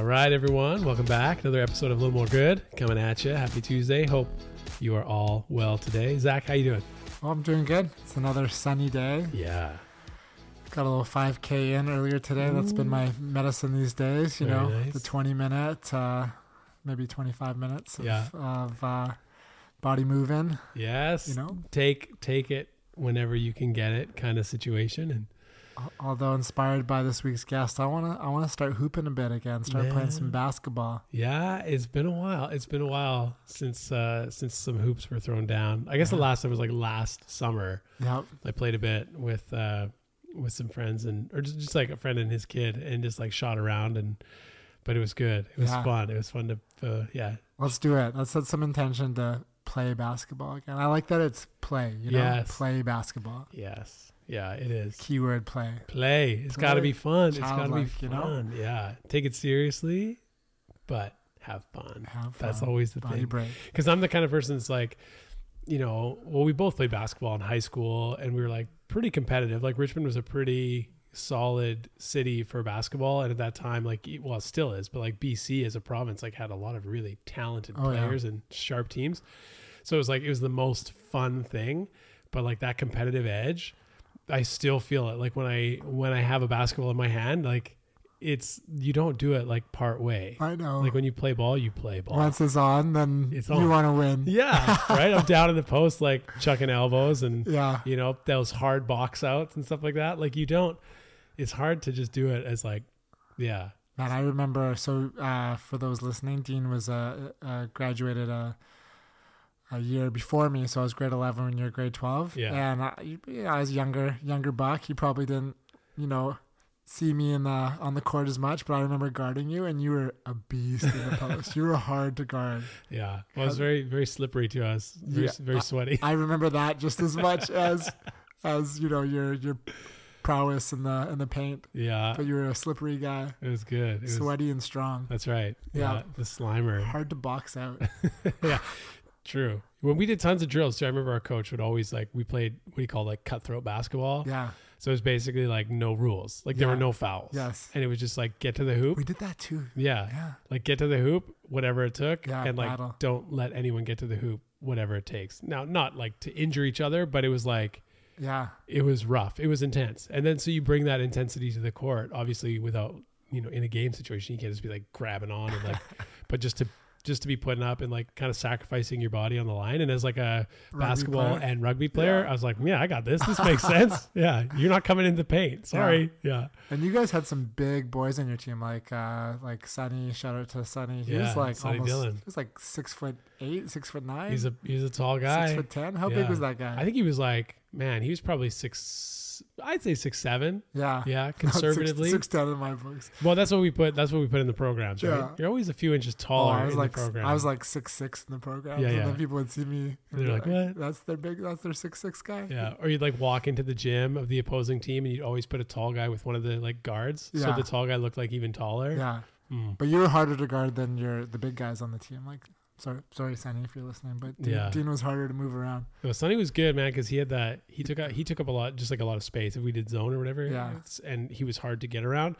All right, everyone, welcome back. Another episode of A Little More Good coming at you. Happy Tuesday. Hope you are all well today. Zach, how you doing? Well, I'm doing good. It's another sunny day. Yeah. Got a little 5K in earlier today. That's been my medicine these days. You Very know, nice. the 20 minute, uh, maybe 25 minutes of, Yeah. of uh, body moving. Yes. You know? take take it whenever you can get it, kind of situation. And Although inspired by this week's guest, I wanna I wanna start hooping a bit again. Start playing some basketball. yeah, it's been a while. It's been a while since uh since some hoops were thrown down. I guess the last time was like last summer. Yep. I played a bit with uh with some friends and or just, just like a friend and his kid and just like shot around and but it was good. It was Yeah. fun. It was fun to uh, yeah. Let's do it. Let's set some intention to play basketball again. I like that it's play. You know, Yes. play basketball. Yes. Yeah, it is. Keyword play. Play. It's got to be fun. It's got to be Childlike, you know? fun. Yeah. Take it seriously, but have fun. Have fun. That's always the Body thing. Because I'm the kind of person that's like, you know, well, we both played basketball in high school and we were like pretty competitive. Like Richmond was a pretty solid city for basketball. And at that time, like, well, it still is, but like BC as a province, like had a lot of really talented Oh, yeah. players and sharp teams. So it was like, it was the most fun thing. But like that competitive edge, I still feel it. Like when I, when I have a basketball in my hand, like it's, you don't do it like part way. I know. Like when you play ball, you play ball. Once it's on, then It's you want to win. Yeah, right. I'm down in the post, like chucking elbows and Yeah. you know those hard box outs and stuff like that. Like you don't. It's hard to just do it as like, yeah, Man, I remember. So, uh, for those listening, Dean was uh, uh, graduated a a year before me. So I was grade eleven when you're grade twelve. Yeah. and I, yeah, I was younger, younger buck. He probably didn't, you know, see me in the on the court as much. But I remember guarding you, and you were a beast in the post. You were hard to guard. yeah. Well, it's very very slippery to us. Very Yeah, very sweaty. I remember that just as much as as you know your your prowess in the in the paint. yeah, But you were a slippery guy, it was good. It was, sweaty and strong. That's right. Yeah. Yeah, the Slimer. Hard to box out. yeah, true. When we did tons of drills too, I remember our coach would always like we played what do you call like cutthroat basketball. Yeah. So it was basically like no rules. Like there Yeah. were no fouls. Yes. And it was just like get to the hoop. We did that too. Yeah. Yeah. Like get to the hoop, whatever it took. Yeah, and like battle. don't let anyone get to the hoop, whatever it takes. Now, not like to injure each other, but it was like Yeah. it was rough. It was intense. And then so you bring that intensity to the court, obviously without you know, in a game situation, you can't just be like grabbing on and like but just to just to be putting up and like kind of sacrificing your body on the line. And as like a Rugby basketball player? and rugby player, Yeah. I was like, yeah, I got this. This makes sense. Yeah. You're not coming into paint. Sorry. Yeah. And you guys had some big boys on your team, like uh like Sonny. Shout out to Sonny. He Yeah, was like Sonny almost. Dillon. He was like six foot eight, six foot nine. He's a he's a tall guy. six foot ten. How big was that guy? I think he was like, man, he was probably six. I'd say six seven. Yeah. Yeah, conservatively six-. Six ten in my books. Well, that's what we put. That's what we put in the programs. Right? Yeah. You're always a few inches Oh, taller I was in like the program. I was like six six in the program. Yeah, and yeah. then people would see me and They're be like, "What?" That's their big that's their six six guy. yeah, or you'd like walk into the gym of the opposing team, and you'd always put a tall guy with one of the like guards, so the tall guy looked like even taller. Yeah. Mm. But you're harder to guard than your the big guys on the team. Like sorry sorry Sonny if you're listening, but Dean, Yeah. Dean was harder to move around. No, Sonny was good, man, because he had that. He took out. He took up a lot, just like a lot of space. If we did zone or whatever, Yeah. and he was hard to get around,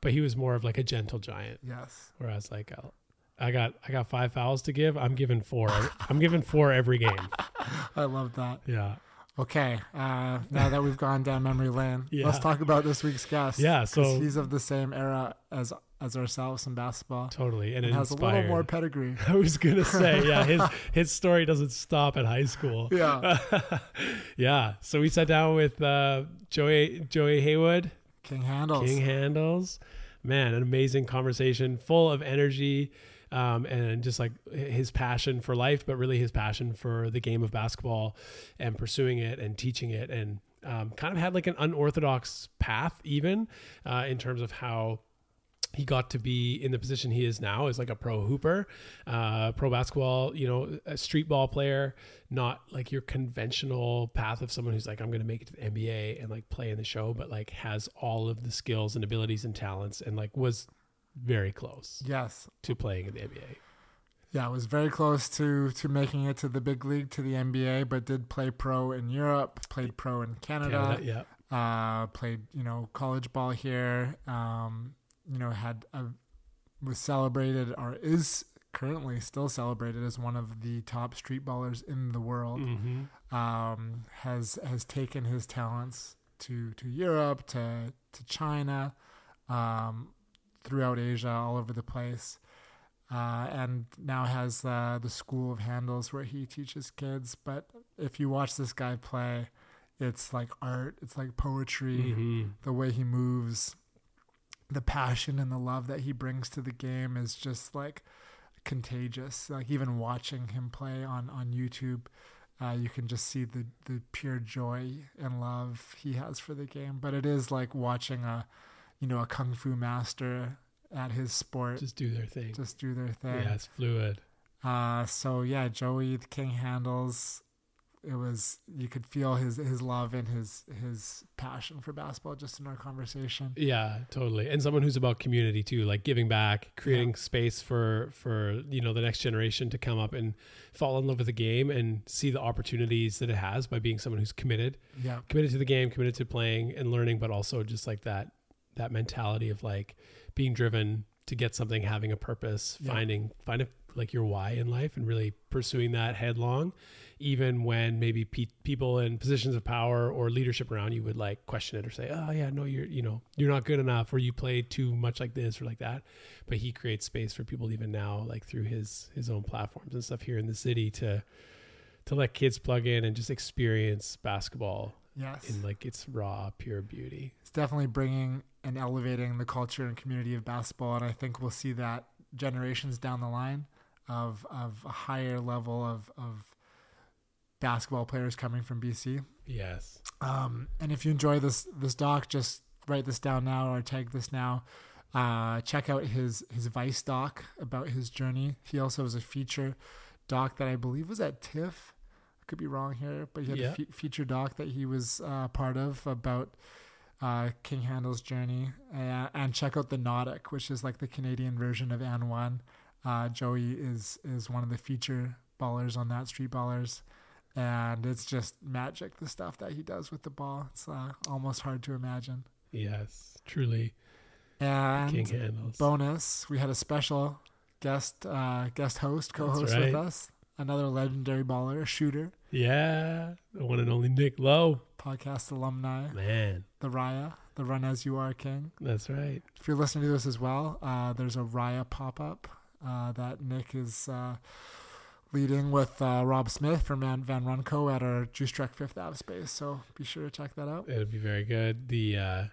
but he was more of like a gentle giant. Yes. Where I was like, I'll, I got, I got five fouls to give. I'm giving four. I'm giving four every game. I love that. Yeah, Okay, uh, now that we've gone down memory lane, Yeah. let's talk about this week's guest. Yeah, so- he's of the same era as as ourselves in basketball, totally. And and it has a little more pedigree. I was gonna say, yeah, his his story doesn't stop at high school. Yeah. yeah. So we sat down with uh, Joey Joey Haywood, King handles. King Handles. Man, an amazing conversation, full of energy, um, and just like his passion for life, but really his passion for the game of basketball and pursuing it and teaching it, and um, kind of had like an unorthodox path, even uh, in terms of how he got to be in the position he is now as like a pro hooper, uh, pro basketball, you know, a street ball player, not like your conventional path of someone who's like, I'm going to make it to the NBA and like play in the show, but like has all of the skills and abilities and talents and like was very close yes. to playing in the NBA. Yeah, it was very close to to making it to the big league, to the NBA, but did play pro in Europe, played pro in Canada, Canada, yeah. uh, played you know college ball here. Um, you know, had a, was celebrated or is currently still celebrated as one of the top street ballers in the world. Mm-hmm. Um, has has taken his talents to to Europe, to to China, um, throughout Asia, all over the place. Uh, and now has uh, the school of handles where he teaches kids. But if you watch this guy play, it's like art. It's like poetry. Mm-hmm. The way he moves, the passion and the love that he brings to the game is just like contagious. Like even watching him play on on YouTube, uh, you can just see the the pure joy and love he has for the game. But it is like watching a, you know, a kung fu master at his sport Just do their thing. just do their thing. yeah, it's fluid. Uh, so yeah, Joey the King handles. It was you could feel his his love and his his passion for basketball just in our conversation. Yeah, totally. And someone who's about community too, like giving back, creating space for for you know the next generation to come up and fall in love with the game and see the opportunities that it has by being someone who's committed, Yeah, committed to the game, committed to playing and learning, but also just like that that mentality of like being driven to get something, having a purpose, Yeah. finding find a, like your why in life, and really pursuing that headlong, even when maybe pe- people in positions of power or leadership around you would like question it or say, "Oh yeah, no, you're you know you're not good enough, or you play too much like this or like that." But he creates space for people even now, like through his his own platforms and stuff here in the city to to let kids plug in and just experience basketball yes, in like its raw, pure beauty. it's definitely bringing and elevating the culture and community of basketball, and I think we'll see that generations down the line of of a higher level of of basketball players coming from BC. Yes. Um, and if you enjoy this this doc, just write this down now or tag this now. Uh, check out his his Vice doc about his journey. He also has a feature doc that I believe was at TIFF. I could be wrong here, but he had Yeah. a fe- feature doc that he was uh, part of about uh, King Handles' journey. Uh, and check out the Notic, which is like the Canadian version of AND1. Uh, Joey is is one of the feature ballers on that Street Ballers and it's just magic the stuff that he does with the ball it's uh, almost hard to imagine Yes. Truly. and King handles. bonus we had a special guest uh, guest host co-host right. with us another legendary baller a shooter Yeah. The one and only Nick Lo. podcast alumni Man. the raya the run as you are king That's right. if you're listening to this as well uh, there's a raya pop-up uh, that nick is uh, leading with uh, rob smith from van, van runco at our juice truck fifth ave space so be sure to check that out It'll be very good. The uh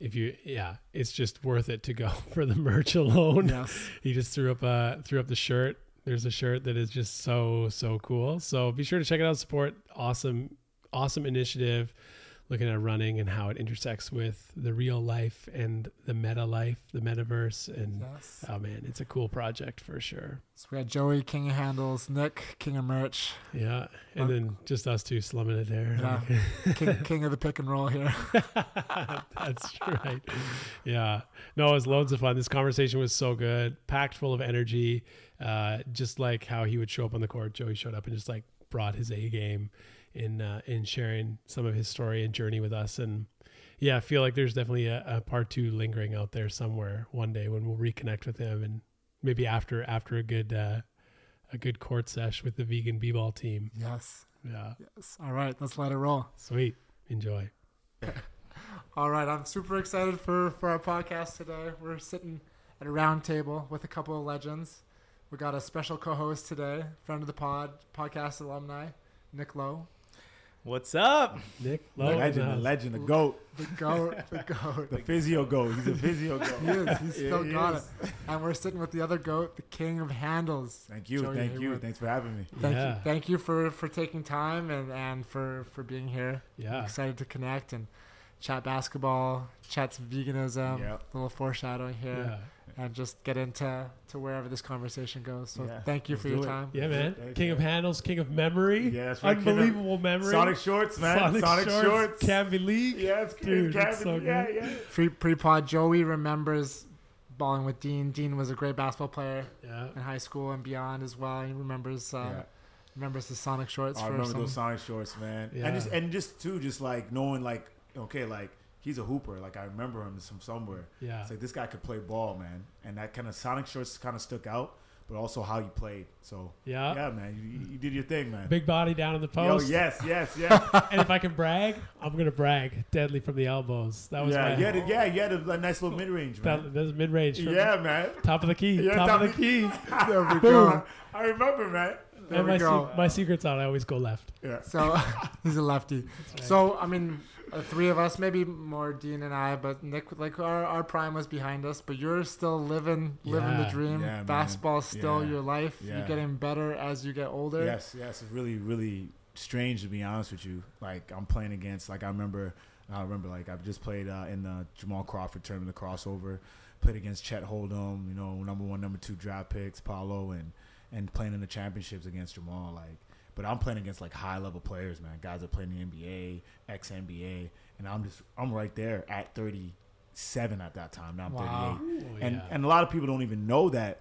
if you yeah, it's just worth it to go for the merch alone. yes He just threw up uh threw up the shirt. There's a shirt that is just so so cool. So be sure to check it out. Support awesome awesome initiative. Looking at running and how it intersects with the real life and the meta life, the metaverse, and Yes. oh man, it's a cool project for sure. So we had Joey, King of Handles, Nick, King of Merch, Yeah, and then just us two slumming it there. Yeah. King, King of the Pick and Roll here. That's right. Yeah. No, it was loads of fun. This conversation was so good, packed full of energy. Uh, just like how he would show up on the court, Joey showed up and just like brought his A game in uh, in sharing some of his story and journey with us. And yeah, I feel like there's definitely a, a part two lingering out there somewhere one day when we'll reconnect with him and maybe after after a good uh, a good court sesh with the vegan b-ball team. Yes. Yeah. Yes. All right, let's let it roll. Sweet. Enjoy. All right, I'm super excited for for our podcast today. We're sitting at a round table with a couple of legends. We got a special co-host today, friend of the pod, podcast alumni, Nick Lo, What's up? Nick, The Lo the legend, the house. legend, the goat, the goat, the goat. the physio goat. He's a physio goat. He is. He's Yeah, still he got is. it. And we're sitting with the other goat, the king of handles. Thank you, Joey thank you, thanks for having me. Thank Yeah. you, thank you for for taking time and and for for being here. Yeah. excited to connect and chat basketball, chat some veganism, Yep. a little foreshadowing here, Yeah. And just get into to wherever this conversation goes. So Yeah, thank you let's for your it. time. Yeah, man. Thank King you. of handles, king of memory. Yeah, that's right, Unbelievable memory. Sonic shorts, man. Sonic, shorts. Can't believe. Yeah, it's Dude, good. it's so yeah, good. yeah. Pre pre pod, Joey remembers balling with Dean. Dean was a great basketball player Yeah. in high school and beyond as well. He remembers uh, Yeah. remembers the Sonic shorts Oh, I remember some. those Sonic shorts, man. Yeah. And just and just too, just like knowing, like, okay, like he's a hooper. Like I remember him from somewhere. Yeah. It's like this guy could play ball, man. And that kind of Sonic shorts kind of stuck out, but also how he played. So Yeah. yeah, man, you, you did your thing, man. Big body down in the Yo, post. yes, yes, yes. And if I can brag, I'm gonna brag. Deadly from the elbows. That was yeah, my you had a, yeah, you had a, a nice little mid range, man. that, that was mid range. yeah, man. Top of the key. Yeah, top, top of the key. there we go. I remember, man. There and we my, go. se- my secret's out. I always go left. Yeah. So he's a lefty. So I mean, uh, three of us, maybe more Dean and I, but Nick, like our, our prime was behind us, but you're still living living the dream. Yeah, man. Basketball's still Yeah. your life. You're getting better as you get older. Yes, yes. It's really, really strange to be honest with you. Like I'm playing against. Like I remember, I remember. Like I've just played uh, in the Jamal Crawford tournament, the Crawsover. Played against Chet Holmgren. You know, number one, number two draft picks, Paolo, and and playing in the championships against Jamal. Like, but I'm playing against like high level players, man. Guys that play in the NBA, ex NBA, and I'm just I'm right there at 37 at that time. Now I'm Wow. 38, Oh, and yeah. and a lot of people don't even know that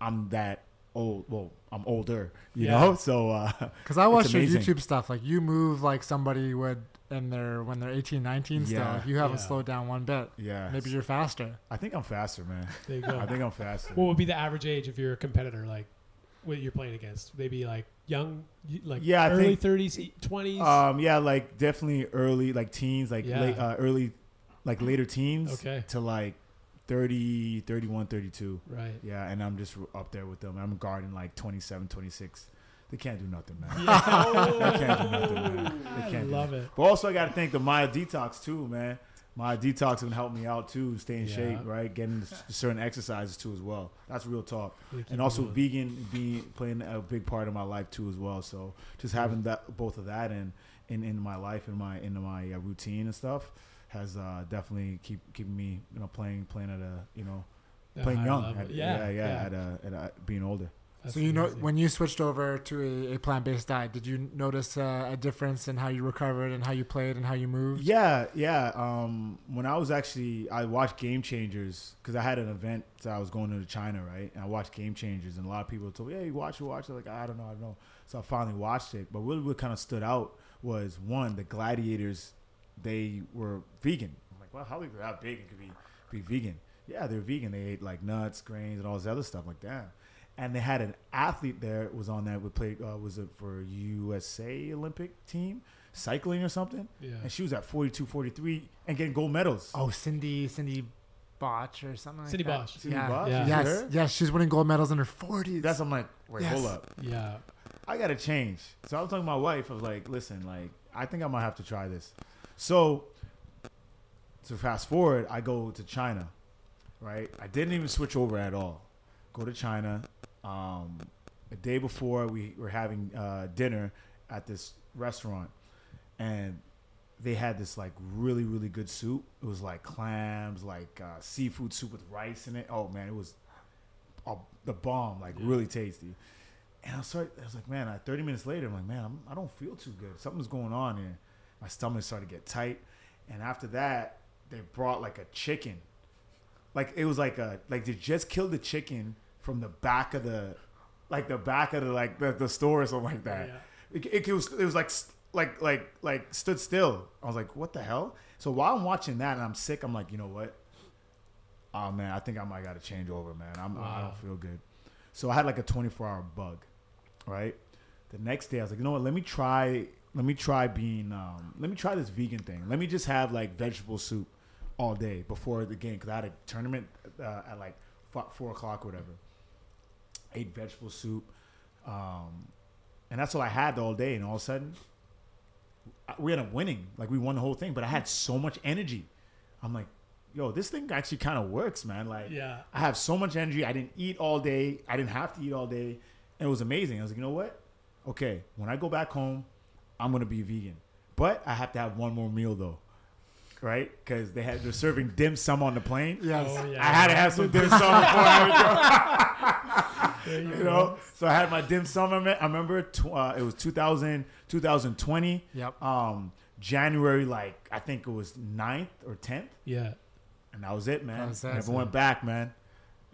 I'm that old. Well, I'm older, you Yeah. know. So uh, Because I watch your. YouTube stuff. Like you move like somebody would in their when they're 18, 19 still. Yeah. Like, you haven't Yeah. slowed down one bit. Yeah, Maybe you're faster. I think I'm faster, man. There you go. I think I'm faster. what would be the average age if you're a competitor? Like, what you're playing against? Would they be like young, like Yeah, early 30s, 20s? Um, yeah, like definitely early, like teens, like Yeah. late, uh, early, like later teens. Okay. To like 30, 31, 32. right. Yeah, and I'm just up there with them. I'm guarding like 27, 26. They can't do nothing, man. Yeah. They can't do nothing, man. They I can't do love nothing. it. But also, I got to thank the Myodetox too, man. Myodetox have helped me out too, stay in Yeah. shape, right? Getting certain exercises too as well. That's real talk. And also vegan being playing a big part of my life too as well. So just having that both of that in in, in my life in my in my uh, routine and stuff has uh, definitely keep keeping me you know playing playing at a you know playing young at, yeah, yeah yeah, at a, at a being older. That's so you know when you switched over to a, a plant-based diet, did you notice uh, a difference in how you recovered and how you played and how you moved? Yeah, yeah. Um, when I was actually, I watched Game Changers because I had an event that I was going to China, right? And I watched Game Changers, and a lot of people told me, "Hey, you watch it, watch it." Like, I don't know, I don't know. So I finally watched it. But really, what kind of stood out was one, the gladiators. They were vegan. I'm like, well, how we how big it could be be vegan? Yeah, they're vegan. They ate like nuts, grains, and all this other stuff. Like, damn. And they had an athlete there was on that would play uh, was it for USA Olympic team cycling or something Yeah. and she was at 42 43 and getting gold medals Oh, Cindy, Cindy Botch or something like Cindy that. Bausch. Cindy yeah. Bausch? Yeah. Is Yes, her? yes, she's winning gold medals in her 40s. that's i'm like wait Yes. hold up Yeah. i gotta change so i was talking to my wife i was like listen like i think i might have to try this so to fast forward i go to china right i didn't even switch over at all go to china um, a day before we were having uh, dinner at this restaurant and they had this like really really good soup. It was like clams, like uh, seafood soup with rice in it. Oh man, it was uh, the bomb, like really tasty. And I started, I was like, man, uh, 30 minutes later, I'm like, man, I'm, I don't feel too good. Something's going on here. My stomach started to get tight. And after that, they brought like a chicken. Like it was like a, like they just killed the chicken from the back of the, like the back of the, like the, the store or something like that. It, it, it was, it was like, like, like, like stood still. I was like, what the hell? So while I'm watching that and I'm sick, I'm like, you know what? Oh man, I think I might got to change over, man. I'm, I don't feel good. So I had like a 24 hour bug, right? The next day I was like, you know what? Let me try. Let me try being. Um, let me try this vegan thing. Let me just have like vegetable soup all day before the game because I had a tournament uh, at like four o'clock or whatever. Ate vegetable soup, um, and that's all I had all day. And all of a sudden, we ended up winning. Like we won the whole thing, but I had so much energy. I'm like, yo, this thing actually kind of works, man. Like, Yeah. I have so much energy. I didn't eat all day. I didn't have to eat all day, and it was amazing. I was like, you know what? Okay, when I go back home, I'm gonna be vegan, but I have to have one more meal though, right? Because they had they're serving dim sum on the plane. Yes. Oh, yeah. I had to have some dim sum before I would go. you know, so I had my dim sum. I remember tw- uh, it was 2000, 2020. Yep. Um, January, like I think it was 9th or 10th. Yeah. And that was it, man. Was it. never went back, man.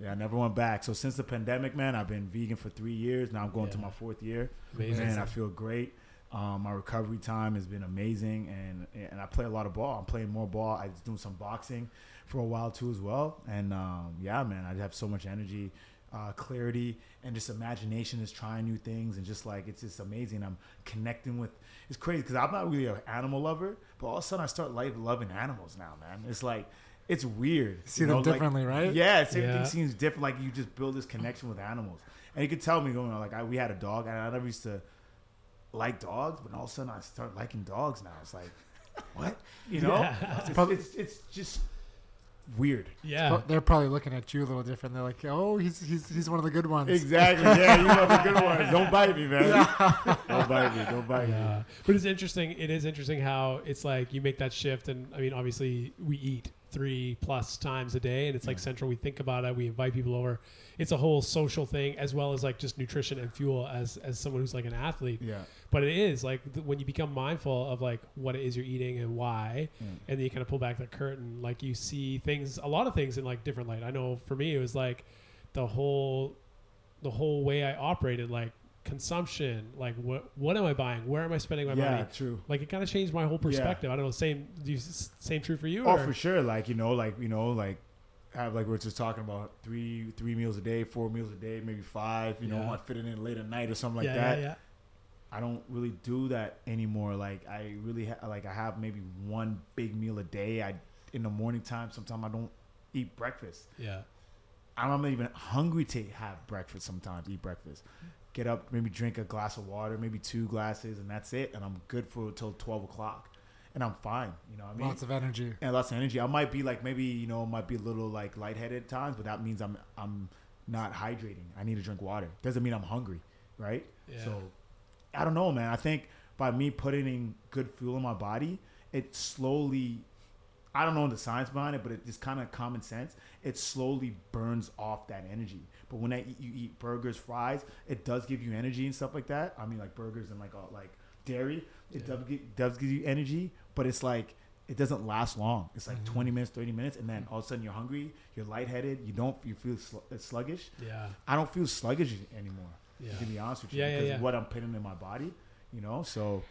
Yeah, I never went back. So since the pandemic, man, I've been vegan for three years. Now I'm going to my fourth year. Amazing. Man, I feel great. Um, my recovery time has been amazing, and and I play a lot of ball. I'm playing more ball. I was doing some boxing for a while too as well. And um, yeah, man, I have so much energy, uh, clarity, and just imagination is trying new things, and just like it's just amazing. I'm connecting with. It's crazy because I'm not really an animal lover, but all of a sudden I start like loving animals now, man. It's like it's weird. See you them know, like- differently, right? Yeah, it's, everything Yeah. seems different. Like you just build this connection with animals, and you could tell me going on. Like I, we had a dog, and I never used to like dogs, but all of a sudden I start liking dogs now. It's like, what? You know? Yeah. It's, it's, it's just weird. Yeah. Pro- They're probably looking at you a little different. They're like, "Oh, he's he's he's one of the good ones." Exactly. Yeah, you know the good ones. Don't bite me, man. Don't bite me. Don't bite me. But it's interesting. It is interesting how it's like you make that shift, and I mean, obviously, we eat three plus times a day, and it's like central. We think about it. We invite people over. It's a whole social thing as well as like just nutrition and fuel as as someone who's like an athlete. Yeah. But it is like th- when you become mindful of like what it is you're eating and why, Mm. and then you kind of pull back the curtain. Like you see things, a lot of things in like different light. I know for me, it was like the whole the whole way I operated, like consumption, like what what am I buying? Where am I spending my Yeah, money? true. Like it kind of changed my whole perspective. I don't know. Same, do you, same true for you? Oh, or- for sure. Like you know, like you know, like have like we we're just talking about three three meals a day, four meals a day, maybe five. You know, Yeah. might fit it in late at night or something like yeah, that. yeah, yeah. I don't really do that anymore. Like I really ha- like I have maybe one big meal a day. I in the morning time. Sometimes I don't eat breakfast. Yeah. I'm not even hungry to have breakfast. Sometimes eat breakfast. Get up, maybe drink a glass of water, maybe two glasses, and that's it. And I'm good for till twelve o'clock, and I'm fine. You know what I mean? Lots of energy. and lots of energy. I might be like maybe you know might be a little like lightheaded at times, but that means I'm I'm not hydrating. I need to drink water. Doesn't mean I'm hungry, right? Yeah. So I don't know, man. I think by me putting in good fuel in my body, it slowly. I don't know the science behind it, but it just kind of common sense. It slowly burns off that energy. But when I eat, you eat burgers, fries, it does give you energy and stuff like that. I mean, like burgers and like uh, like dairy, it does, give, does give you energy, but it's like it doesn't last long. It's like 20 minutes, 30 minutes, and then all of a sudden you're hungry, you're lightheaded, you don't, you feel sl- sluggish. Yeah. I don't feel sluggish anymore. Yeah. To be honest with you, Yeah, yeah, because yeah. of what I'm putting in my body, you know. So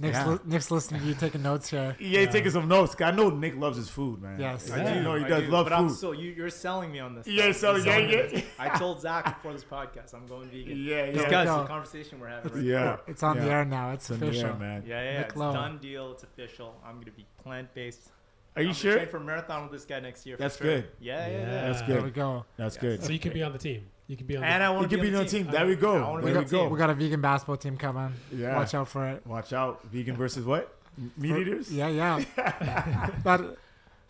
Nick's, Yeah. li- Nick's listening to you taking notes here. yeah, taking some notes. I know Nick loves his food, man. Yes. I Yeah. do know he does do, love but I'm food. still you, you're selling me on this. Yeah, stuff. so- You're yeah, yeah. I told Zach before this podcast I'm going vegan. Yeah, yeah. Because Go. the conversation we're having right yeah, now. It's on the air now. It's, It's official. air, man. Yeah, yeah, yeah. Nick It's Lo. done deal. It's official. I'm gonna be plant based. Are you I'm sure? Train for a marathon with this guy next year. for That's sure. good. Yeah, yeah, Yeah. yeah. That's There we good. go. That's good. So you can be on the team. You can be on. And the, I want to can be on the team. There we go. I There be we go. team. We got a vegan basketball team coming. Yeah. Watch out for it. Watch out, vegan versus what? M- Meat eaters. Yeah, yeah. that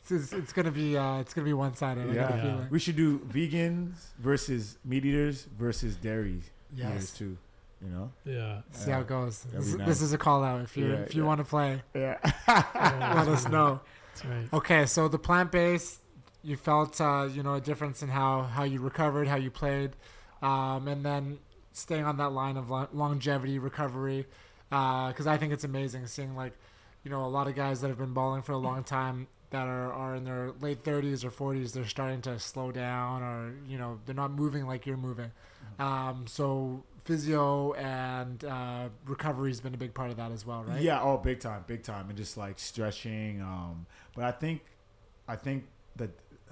it's, it's, it's gonna be uh, it's gonna be one sided. I got a Yeah. We should do vegans versus meat eaters versus dairy eaters too. You know. Yeah. See how it goes. This, be this is a call out. If you Yeah, if you yeah. want to play, Yeah. let us know. That's right. Okay, so the plant based, you felt uh, you know a difference in how how you recovered, how you played, um, and then staying on that line of lo- longevity recovery, because I think it's amazing seeing like you know a lot of guys that have been balling for a long time that are, are in their late 30s or 40s they're starting to slow down or you know they're not moving like you're moving um, so physio and uh, recovery has been a big part of that as well right Yeah, oh, big time, big time, and just like stretching. Um, but I think, I think that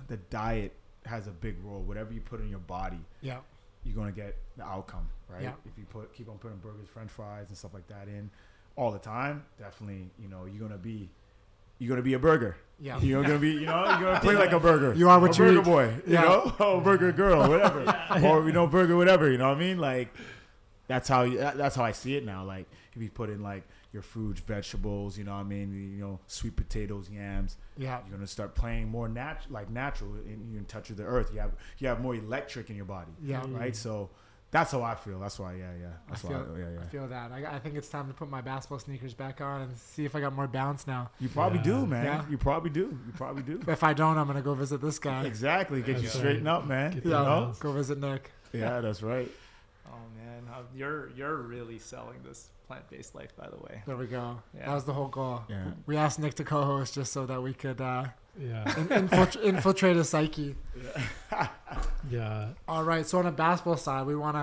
the diet has a big role. Whatever you put in your body, yeah you're gonna get the outcome, right? Yeah. If you put keep on putting burgers, French fries, and stuff like that in all the time, definitely, you know, you're gonna be, you're gonna be a burger. Yeah. You're gonna be, you know, you're gonna play like a burger. You are what a you burger eat. boy, you Yeah. know, or burger girl, whatever, or you know, burger whatever. You know what I mean? Like, that's how you, that- that's how I see it now. Like, if you put in like your fruits, vegetables, you know what I mean? You know, sweet potatoes, yams. yeah You're gonna start playing more nat- like natural, and you're in touch with the earth. You have you have more electric in your body. Yeah. Mm. right. So that's how I feel. That's why, yeah, yeah. That's I why, feel, yeah, I feel that. I, I think it's time to put my basketball sneakers back on and see if I got more bounce now. You probably Yeah. do, man. Yeah. You probably do. You probably do. If I don't, I'm gonna go visit this guy. Exactly. Get you That's straightened right. up, man. Get You Yeah, know? go visit Nick. Yeah, that's right. Man, uh, you're you're really selling this plant-based life, by the way. There we go. Yeah. That was the whole goal. Yeah. We asked Nick to co-host just so that we could uh, Yeah. in- infiltrate, infiltrate his psyche. Yeah. All right. So on a basketball side, we want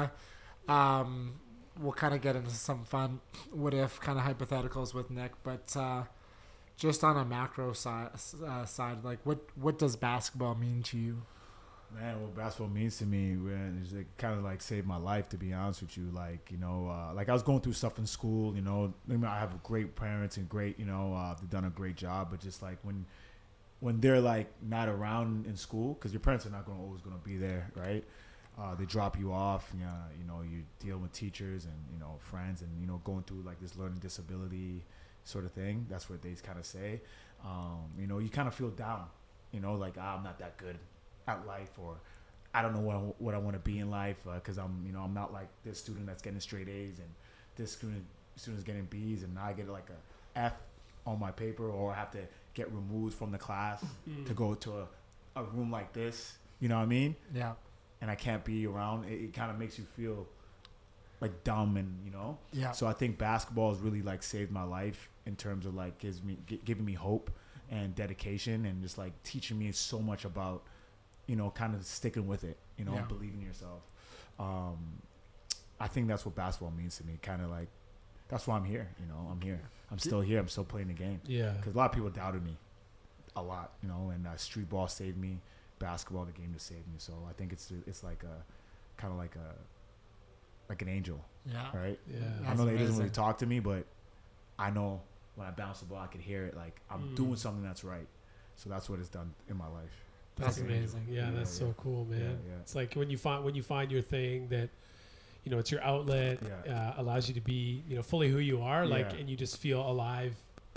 to, um, we'll kind of get into some fun what if kind of hypotheticals with Nick, but uh, just on a macro side, uh, side, like what what does basketball mean to you? Man, what basketball means to me, man, is it kind of like saved my life. To be honest with you, like you know, uh, like I was going through stuff in school. You know, I have great parents and great, you know, uh, they've done a great job. But just like when, when they're like not around in school, because your parents are not going always going to be there, right? Uh, they drop you off. You know, you know, you deal with teachers and you know friends, and you know, going through like this learning disability sort of thing. That's what they kind of say. Um, you know, you kind of feel down. You know, like ah, I'm not that good at life, or I don't know what I, what I want to be in life uh, because I'm, you know, I'm not like this student that's getting straight A's and this student student's getting B's, and I get like a F on my paper, or I have to get removed from the class mm. to go to a, a room like this. You know what I mean? Yeah. And I can't be around. It, it kind of makes you feel like dumb, and you know. Yeah. So I think basketball has really like saved my life in terms of like gives me gi- giving me hope and dedication and just like teaching me so much about you know kind of sticking with it you know Yeah. believing in yourself um i think that's what basketball means to me kind of like that's why i'm here you know i'm here i'm still here i'm still playing the game Yeah. because a lot of people doubted me a lot you know and uh, street ball saved me basketball the game to save me so i think it's it's like a kind of like a like an angel Yeah. right Yeah. I know he doesn't really talk to me, but I know when I bounce the ball, I can hear it. Like I'm Mm. doing something that's right. So that's what it's done in my life. That's amazing. Yeah, Yeah, that's yeah. so cool, man. Yeah. It's like when you find when you find your thing that you know it's your outlet, uh, allows you to be you know fully who you are, like, and you just feel alive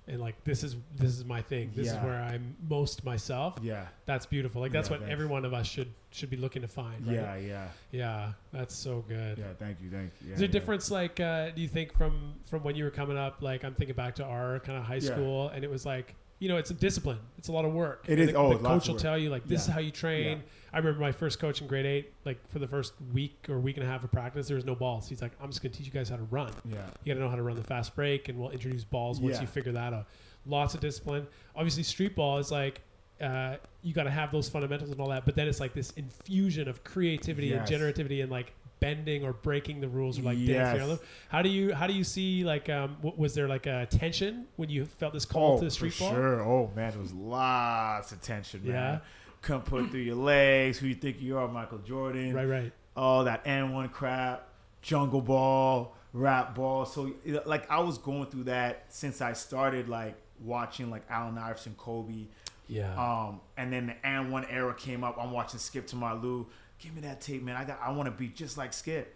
and like this is this is my thing. This is where I'm most myself. Yeah, That's beautiful. Like that's what every one of us should should be looking to find. Right? yeah, yeah, Yeah, that's so good. yeah. Thank you, thank you. Yeah, Is there a difference, like, uh, do you think from from when you were coming up? Like, I'm thinking back to our kind of high school, and it was like, you know, it's a discipline. It's a lot of work. It is- The, oh, the coach will work. tell you, like, this is how you train. Yeah. I remember my first coach in grade eight. Like, for the first week or week and a half of practice, there was no balls. He's like, I'm just gonna teach you guys how to run. Yeah, You got to know how to run the fast break, and we'll introduce balls once Yeah. you figure that out. Lots of discipline. Obviously, street ball is like uh, you got to have those fundamentals and all that, but then it's like this infusion of creativity Yes. and generativity and like bending or breaking the rules or like Yes. dancing around. How do you how do you see like um w- was there like a tension when you felt this call oh, to the street for ball? sure. Oh man, there was lots of tension. Man. Yeah. Couldn't put through your legs. Who you think you are, Michael Jordan? Right, right. all that AND1 crap, jungle ball, rap ball. So like I was going through that since I started like watching like Allen Iverson, Kobe. Yeah. Um, and then the AND1 era came up. I'm watching Skip to my Lou. Give me that tape, man. I got. I want to be just like Skip,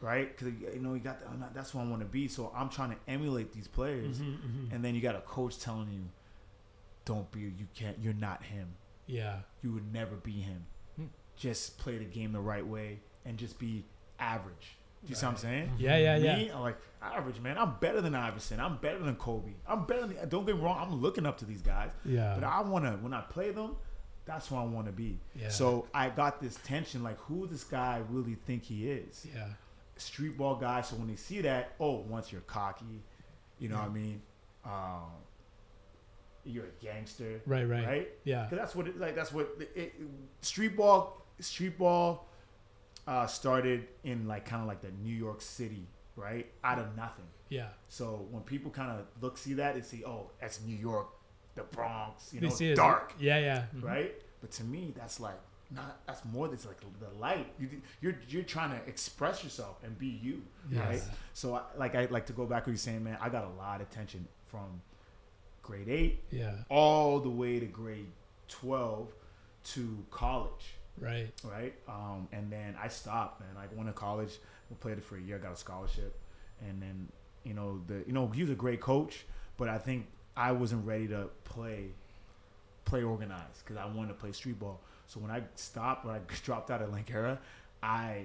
right? Because you know you got. The, not- that's what I want to be. So I'm trying to emulate these players. Mm-hmm, mm-hmm, And then you got a coach telling you, "Don't be. You can't. You're not him." yeah. you would never be him. Hmm. Just play the game the right way and just be average. Do you see what I'm saying? Yeah, yeah, yeah. Me, I'm like average, man. I'm better than Iverson. I'm better than Kobe. I'm better than. Don't get me wrong. I'm looking up to these guys. Yeah. But I want to when I play them. That's who I want to be. Yeah. So I got this tension, like who this guy really think he is? Yeah. Street ball guy. So when they see that, oh, once you're cocky, you know what I mean? Um, you're a gangster. Right, right. Right. Yeah. 'Cause that's what it like. That's what it, it, street ball. Street ball uh, started in like kind of like the New York City, right? Out of nothing. Yeah. So when people kind of look see that, they see, oh, that's New York, the Bronx, you know, it dark, Yeah, yeah. right? But to me, that's like not. That's more. That's like the light. You, you're you're trying to express yourself and be you, right? So I, like I like to go back to you're saying, man. I got a lot of tension from grade eight Yeah. all the way to grade twelve to college Right. right? Um, and then I stopped, man. I went to college, played it for a year, got a scholarship, and then you know the you know he was a great coach, but I think I wasn't ready to play play organized because I wanted to play street ball. So when I stopped, when I dropped out of Langara, I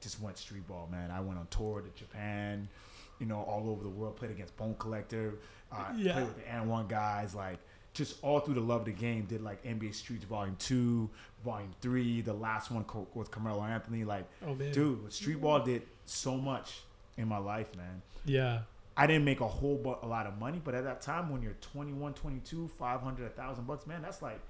just went street ball, man. I went on tour to Japan, you know, all over the world. Played against Bone Collector, uh, Yeah. played with the AND1 guys, like just all through the love of the game. Did like NBA Streets Volume Two, Volume Three, the last one co- with Carmelo Anthony. Like, Oh dude, street ball did so much in my life, man. Yeah. I didn't make a whole bu- a lot of money, but at that time when you're 21, 22, 500, 1000 bucks, man, that's like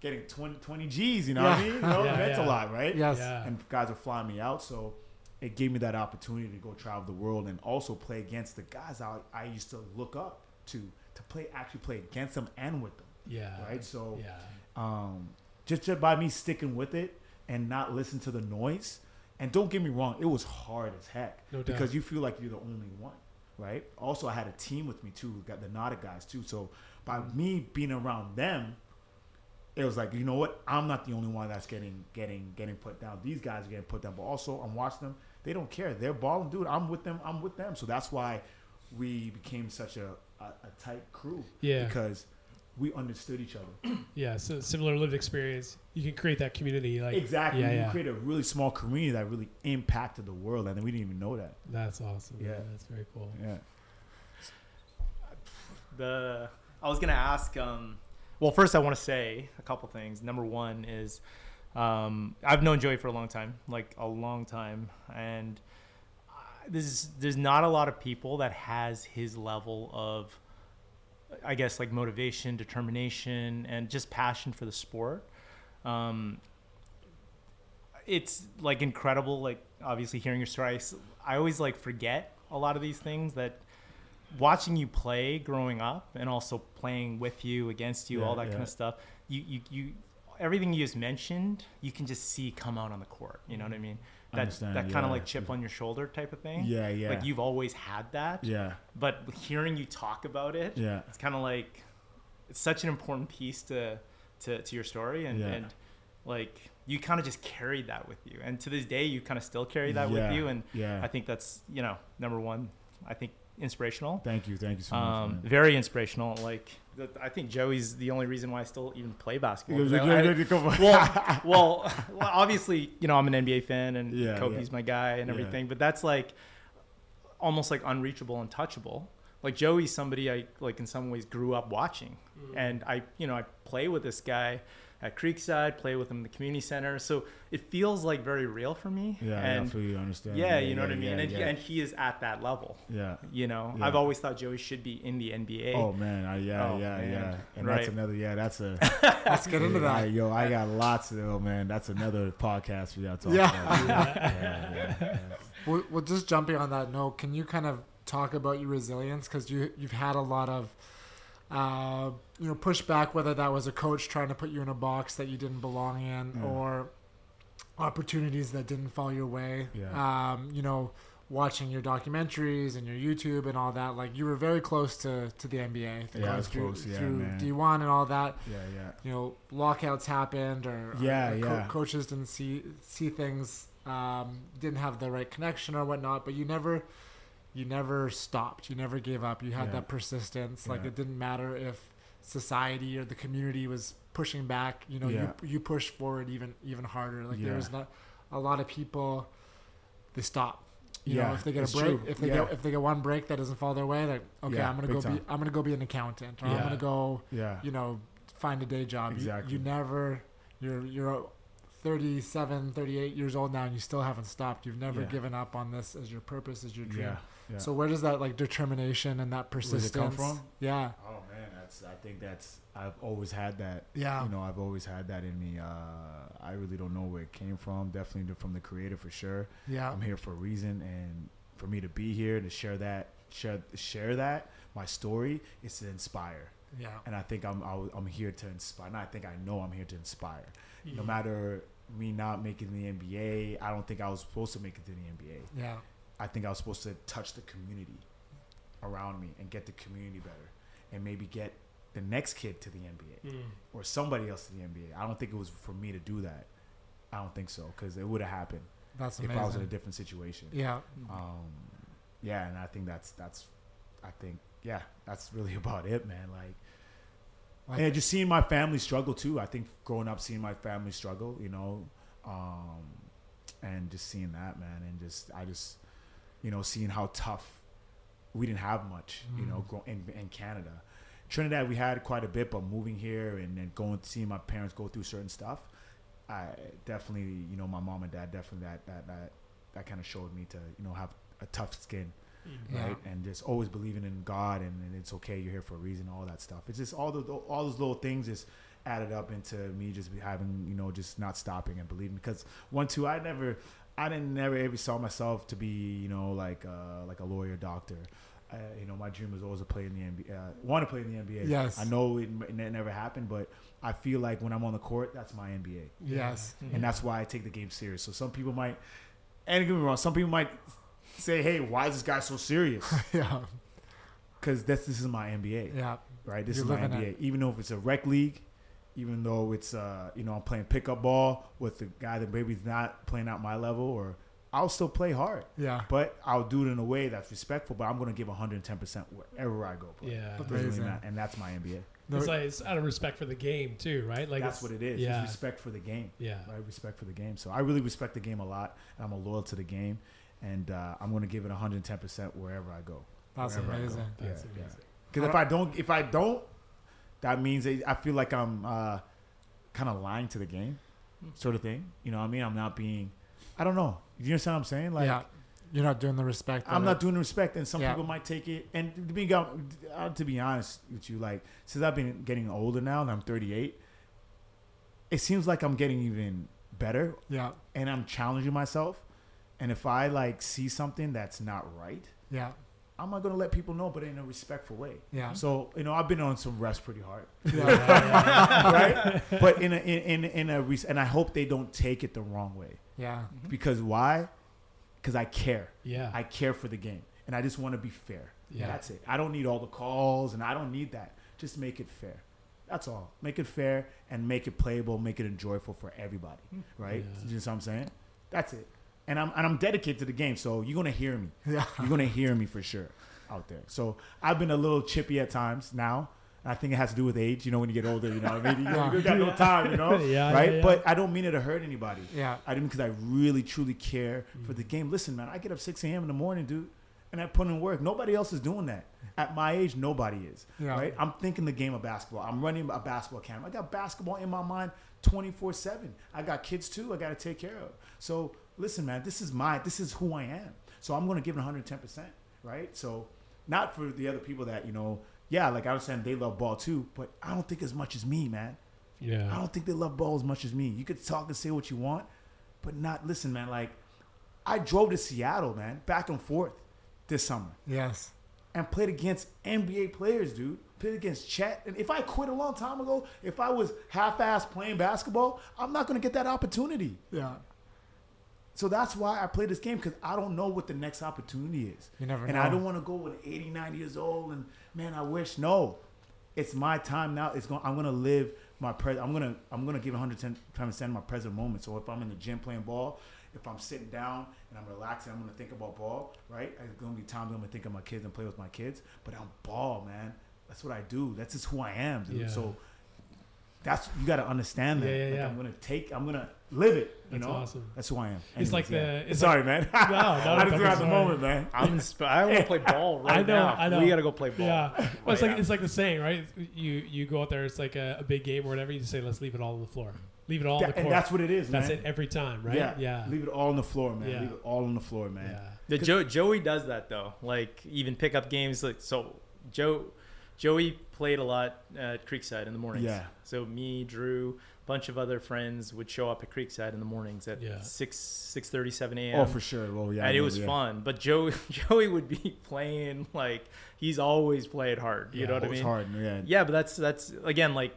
getting 20, 20 G's, you know what I mean? You know, Yeah, that's yeah. a lot, right? Yes. Yeah. And guys are flying me out, so it gave me that opportunity to go travel the world and also play against the guys I, I used to look up to to play actually play against them and with them, Yeah. right? So Yeah. um, just, just by me sticking with it and not listen to the noise. And don't get me wrong, it was hard as heck No doubt. because you feel like you're the only one, right? Also, I had a team with me too, got the Nada guys too. So by me being around them, it was like, you know what? I'm not the only one that's getting getting getting put down. These guys are getting put down, but also I'm watching them. They don't care. They're balling, dude. I'm with them. I'm with them. So that's why we became such a a, a tight crew. Yeah. because we understood each other. Yeah. So similar lived experience. You can create that community. Like Exactly. Yeah. you Yeah. create a really small community that really impacted the world, and then we didn't even know that. That's awesome. Yeah. Yeah. That's very cool. Yeah. the I was gonna ask. Um, well, first I want to say a couple things. Number one is um, I've known Joey for a long time, like a long time, and uh, there's there's not a lot of people that has his level of, I guess, like motivation, determination, and just passion for the sport. Um, it's like incredible. Like obviously hearing your story, I always like forget a lot of these things that watching you play growing up and also playing with you against you Yeah, all that yeah. kind of stuff you, you you everything you just mentioned you can just see come out on the court you know what i mean that that kind of yeah. like chip on your shoulder type of thing Yeah, yeah. like you've always had that Yeah. but hearing you talk about it Yeah. it's kind of like it's such an important piece to to, to your story and Yeah. and like you kind of just carried that with you and to this day you kind of still carry that Yeah, with you and yeah. i think that's you know number one i think inspirational Thank you. Thank you so much. um, very inspirational. Like th- I think Joey's the only reason why I still even play basketball. I- I- yeah, come on. well, well, well, obviously, you know, I'm an NBA fan and Yeah, Kobe's yeah. my guy and Yeah. everything, but that's like almost like unreachable and touchable. Like Joey's somebody I like in some ways grew up watching, Mm-hmm. and I, you know, I play with this guy at Creekside, play with him in the community center, so it feels like very real for me. Yeah, and I feel you understand. yeah, you know what I mean, yeah, and, he, and he is at that level. yeah. You know, Yeah. I've always thought Joey should be in the NBA. Oh man, I, yeah, Oh, yeah, man. yeah, and Right. that's another. Yeah, that's a. Let's get into that. yo, I got lots of. Oh man, that's another podcast we got to talk Yeah. about. Yeah, yeah, yeah. Well, well, just jumping on that note, can you kind of talk about your resilience? Because you you've had a lot of, uh, you know, pushback. Whether that was a coach trying to put you in a box that you didn't belong in, Yeah. or opportunities that didn't fall your way. Yeah. Um, you know, watching your documentaries and your YouTube and all that. Like you were very close to to the NBA. Yeah, I was through, close, yeah, through man. D1 and all that. Yeah, yeah. You know, lockouts happened, or Yeah, or yeah. coaches didn't see see things, um, didn't have the right connection or whatnot. But you never, you never stopped. You never gave up. You had Yeah. that persistence. Like Yeah. it didn't matter if society or the community was pushing back. You know, Yeah. you you pushed forward even even harder. Like there was not a lot of people. They stop. You Yeah, know, if they get it's a break, true. if they get if they get one break that doesn't fall their way, like okay, I'm gonna big go be. I'm gonna go be an accountant, or I'm gonna go, Yeah. you know, find a day job. You- Exactly. You, never, you're you're 37, 38 years old now, and you still haven't stopped. You've never Yeah. given up on this as your purpose, as your dream. Yeah. yeah. So where does that like determination and that persistence come from? Yeah, Oh man, that's I think that's I've always had that. Yeah. You know, I've always had that in me. Uh, I really don't know where it came from. Definitely from the creator for sure. yeah, I'm here for a reason, and for me to be here to share that, share share that my story is to inspire. yeah, And I think I'm I'm here to inspire. Not I think I know I'm here to inspire. No Mm-hmm. matter me not making the NBA, I don't think I was supposed to make it to the NBA. yeah, I think I was supposed to touch the community around me and get the community better, and maybe get the next kid to the NBA Mm. or somebody else to the NBA. I don't think it was for me to do that. I don't think so because it would have happened that's if amazing. I was in a different situation. yeah, Um, yeah, and I think that's that's, I think yeah, that's really about it, man. Like, Like- and just seeing my family struggle too. I think growing up, seeing my family struggle, you know, um, and just seeing that, man, and just I just, you know, seeing how tough we didn't have much, you know, grow, in in Canada. Trinidad, we had quite a bit, but moving here and then going to see my parents go through certain stuff, I definitely, you know, my mom and dad definitely that that that that kind of showed me to, you know, have a tough skin, Yeah. right, and just always believing in God and, and it's okay, you're here for a reason, all that stuff. It's just all the all those little things just added up into me just having, you know, just not stopping and believing because one, two, I never, I didn't never ever saw myself to be, you know, like uh, like a lawyer, doctor. Uh, you know, my dream was always to play in the NBA. Uh, want to play in the NBA. Yes. I know it, it never happened, but I feel like when I'm on the court, that's my NBA yes, and that's why I take the game serious. So some people might, and get me wrong, some people might say, "Hey, why is this guy so serious?" yeah, Because this this is my NBA, yeah, right? This You're is my NBA. it. Even though if it's a rec league, even though it's uh you know I'm playing pickup ball with the guy that maybe's not playing at my level, or I'll still play hard, yeah. but I'll do it in a way that's respectful. But I'm gonna give 110 percent wherever I go. Play. Yeah. Doesn't really Amazing. matter. and that's my NBA. No, It's like it's out of respect for the game too, right? Like that's what it is. Yeah. It's respect for the game. Yeah. right? Respect for the game. So I really respect the game a lot, and I'm a loyal to the game, and uh, I'm going to give it 110 percent wherever I go. That's Wherever I go. amazing. That's yeah, amazing. Because if I don't, if I don't, that means I feel like I'm uh, kind of lying to the game, sort of thing. You know what I mean? I'm not being. I don't know. You understand what I'm saying? Like. yeah, you're not doing the respect. I'm that not doing the respect, and some Yeah. people might take it. And to be uh, to be honest with you, like since I've been getting older now, and I'm 38, it seems like I'm getting even better, Yeah, and I'm challenging myself. And if I like see something that's not right, yeah, I'm not gonna let people know, but in a respectful way. yeah. So you know, I've been on some rest pretty hard, yeah, right? but in a in in, in a res- and I hope they don't take it the wrong way yeah, mm-hmm. because why? Because I care. Yeah. I care for the game, and I just want to be fair. Yeah. That's it. I don't need all the calls, and I don't need that. Just make it fair. That's all. Make it fair and make it playable, make it enjoyable for everybody. Mm. Right? Yeah. You know what I'm saying? That's it. And I'm and I'm dedicated to the game, so you're gonna hear me. yeah. You're gonna hear me for sure out there. So I've been a little chippy at times now. I think it has to do with age. You know, when you get older, you know, what I mean, you, you got no time, you know, Yeah, right? yeah, yeah. But I don't mean it to hurt anybody. Yeah. I didn't because I really truly care for the mm. game. Listen, man, I get up 6 a.m. in the morning, dude, and I put in work. Nobody else is doing that. At my age, nobody is. Yeah. Right? I'm thinking the game of basketball. I'm running a basketball camp. I got basketball in my mind 24 7. I got kids too, I got to take care of. So listen, man, this is my, this is who I am. So I'm going to give it 110%. Right? So not for the other people that, you know, yeah, like I understand they love ball too, but I don't think as much as me, man. Yeah. I don't think they love ball as much as me. You could talk and say what you want, but not listen, man. Like I drove to Seattle, man, back and forth this summer Yes. and played against NBA players, dude. Played against Chet. And if I quit a long time ago, if I was half-ass playing basketball, I'm not gonna get that opportunity. Yeah. So that's why I play this game because I don't know what the next opportunity is. You never and know. I don't want to go with 80, 90 years old and man, I wish no. It's my time now. It's going. I'm gonna live my present. I'm gonna. I'm gonna give 110 percent my present moment. So if I'm in the gym playing ball, if I'm sitting down and I'm relaxing, I'm gonna think about ball. Right? It's gonna be times I'm gonna think of my kids and play with my kids. But I'm ball, man. That's what I do. That's just who I am, dude. Yeah. So that's you got to understand that. Yeah, yeah, Like. I'm gonna take. I'm gonna live it. You That's know, awesome. That's who I am. It's like yeah. the- it's sorry, man. no, I just don't the moment, man. I'm insp- I want to play ball right I know, now. I know. We got to go play ball. Yeah, well, it's Right like now. it's like the saying, right? You you go out there, it's like a, a big game or whatever. You just say, "Let's leave it all on the floor. Leave it all on the court." and that's what it is, That's man. it every time, right? Yeah, yeah, Leave it all on the floor, man. Yeah. Leave it all on the floor, man. yeah. The Joe, Joey does that though. Like even pick up games like so. Joe, Joey played a lot at Creekside in the mornings. Yeah. So me, Drew, a bunch of other friends would show up at Creekside in the mornings at Yeah. six six thirty seven a.m. Oh, for sure. Well, yeah. I and it was yeah. fun. But Joey, Joey would be playing like he's always played hard. You Yeah, know what I mean? hard. Yeah. Yeah, but that's that's again like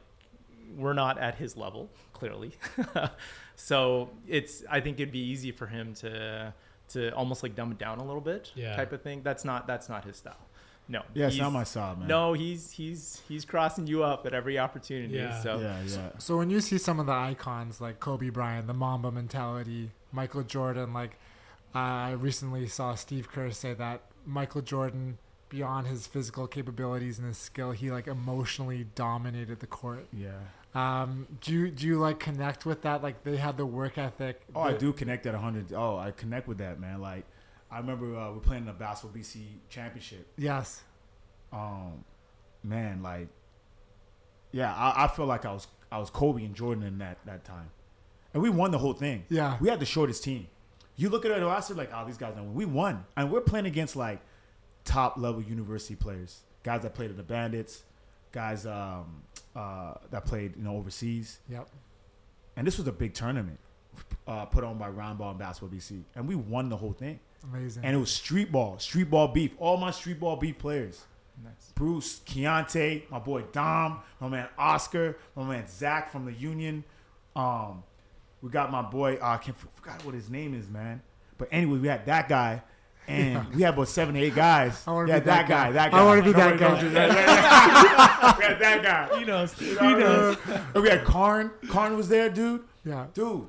we're not at his level clearly, so it's I think it'd be easy for him to to almost like dumb it down a little bit, Yeah. type of thing. That's not that's not his style. No, Yeah, it's he's- not my style, man. No, he's he's he's crossing you up at every opportunity. Yeah. So Yeah, yeah. So when you see some of the icons like Kobe Bryant, the Mamba mentality, Michael Jordan, like I recently saw Steve Kerr say that Michael Jordan, beyond his physical capabilities and his skill, he like emotionally dominated the court. Yeah. Um, do you do you like connect with that? Like they had the work ethic. Oh, I do connect at 100. Oh, I connect with that, man. Like, I remember uh, we're playing the basketball BC championship. Yes. Um, man, like, yeah, I, I feel like I was I was Kobe and Jordan in that that time, and we won the whole thing. Yeah. we had the shortest team. You look at it, our roster, like, oh, these guys don't win. We won, and we're playing against like top level university players, guys that played in the Bandits, guys um, uh, that played you know overseas. Yep. And this was a big tournament uh, put on by Roundball and Basketball BC. And we won the whole thing. Amazing. And it was street ball, street ball beef. All my street ball beef players. Nice. Bruce, Keontae, my boy Dom, my man Oscar, my man Zach from the Union. Um, we got my boy, uh, I can't forgot what his name is, man. But anyway, we had that guy. And we had about seven or eight guys. I wanna yeah, be that that guy. guy. That I guy. wanna be that guy. that. we had that guy. He knows. He You know what I knows. And we had Karn. Karn was there, dude. yeah. Dude,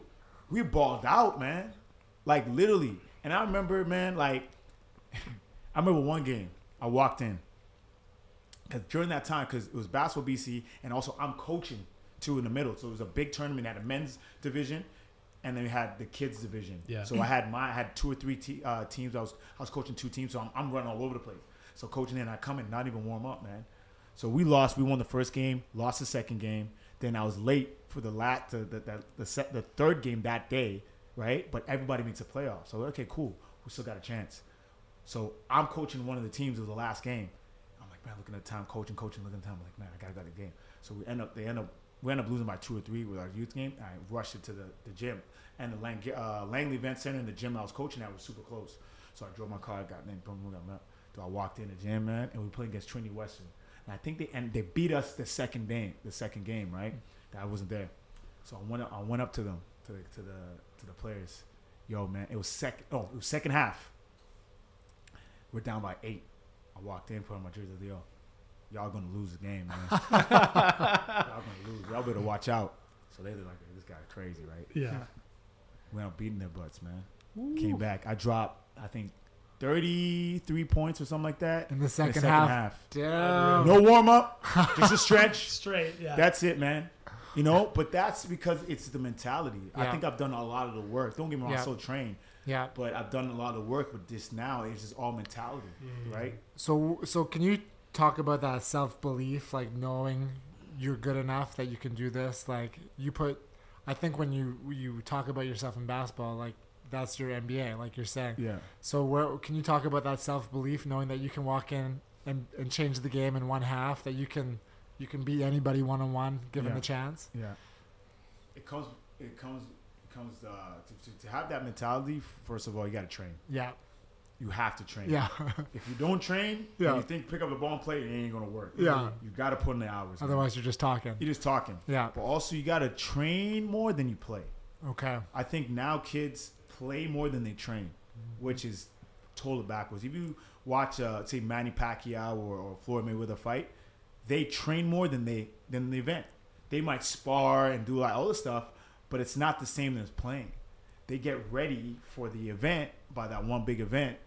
we balled out, man. Like literally. And I remember, man, like I remember one game. I walked in. Cause during that time, because it was basketball BC, and also I'm coaching too in the middle. So it was a big tournament at a men's division, and then we had the kids division. Yeah. So I had my I had two or three te- uh, teams. I was I was coaching two teams, so I'm, I'm running all over the place. So coaching in, I come in, not even warm up, man. So we lost. We won the first game, lost the second game. Then I was late for the lat the the the, the, set, the third game that day, right? But everybody makes a playoff. So okay, cool. We still got a chance. So I'm coaching one of the teams. of the last game. I'm like, man, looking at the time, coaching, coaching, looking at the time. I'm like, man, I gotta go to the game. So we end up, they end up, we end up losing by two or three with our youth game. I rushed it to the, the gym, and the Lang, uh, Langley Event Center and the gym I was coaching at was super close. So I drove my car, got in, boom, boom, got met. So I walked in the gym, man, and we played against Trinity Western. And I think they and they beat us the second game, the second game, right? That I wasn't there. So I went up, I went up to them, to the to the to the players. Yo, man, it was second. Oh, it was second half. We're down by eight. I walked in, put on my jersey. Yo, y'all gonna lose the game, man. y'all gonna lose. Y'all better watch out. So they were like, this guy crazy, right? Yeah. We out beating their butts, man. Came back. I dropped, I think, 33 points or something like that. In the second half. Damn. No warm up, just a stretch. Straight. Yeah. That's it, man. You know, but that's because it's the mentality. I think I've done a lot of the work. Don't get me wrong, Yeah. I'm so trained, Yeah. but I've done a lot of the work. with this now It's just all mentality, mm. right? So so can you talk about that self belief, like knowing you're good enough that you can do this? Like you put, I think when you you talk about yourself in basketball, like that's your NBA, like you're saying. Yeah. So where can you talk about that self belief, knowing that you can walk in and, and change the game in one half, that you can you can beat anybody one on one given Yeah. the chance? Yeah. It comes. It comes. It comes. Uh, to, to, to have that mentality. First of all, you got to train. Yeah. You have to train. Yeah. If you don't train, Yeah. and you think pick up the ball and play, it ain't gonna work. Yeah. You got to put in the hours. man. Otherwise, you're just talking. you're just talking. Yeah. But also, you got to train more than you play. Okay. I think now kids play more than they train, which is totally backwards. If you watch, uh, say Manny Pacquiao or, or Floyd Mayweather fight, they train more than they than the event. They might spar and do like all this stuff, but it's not the same as playing. They get ready for the event by that one big event,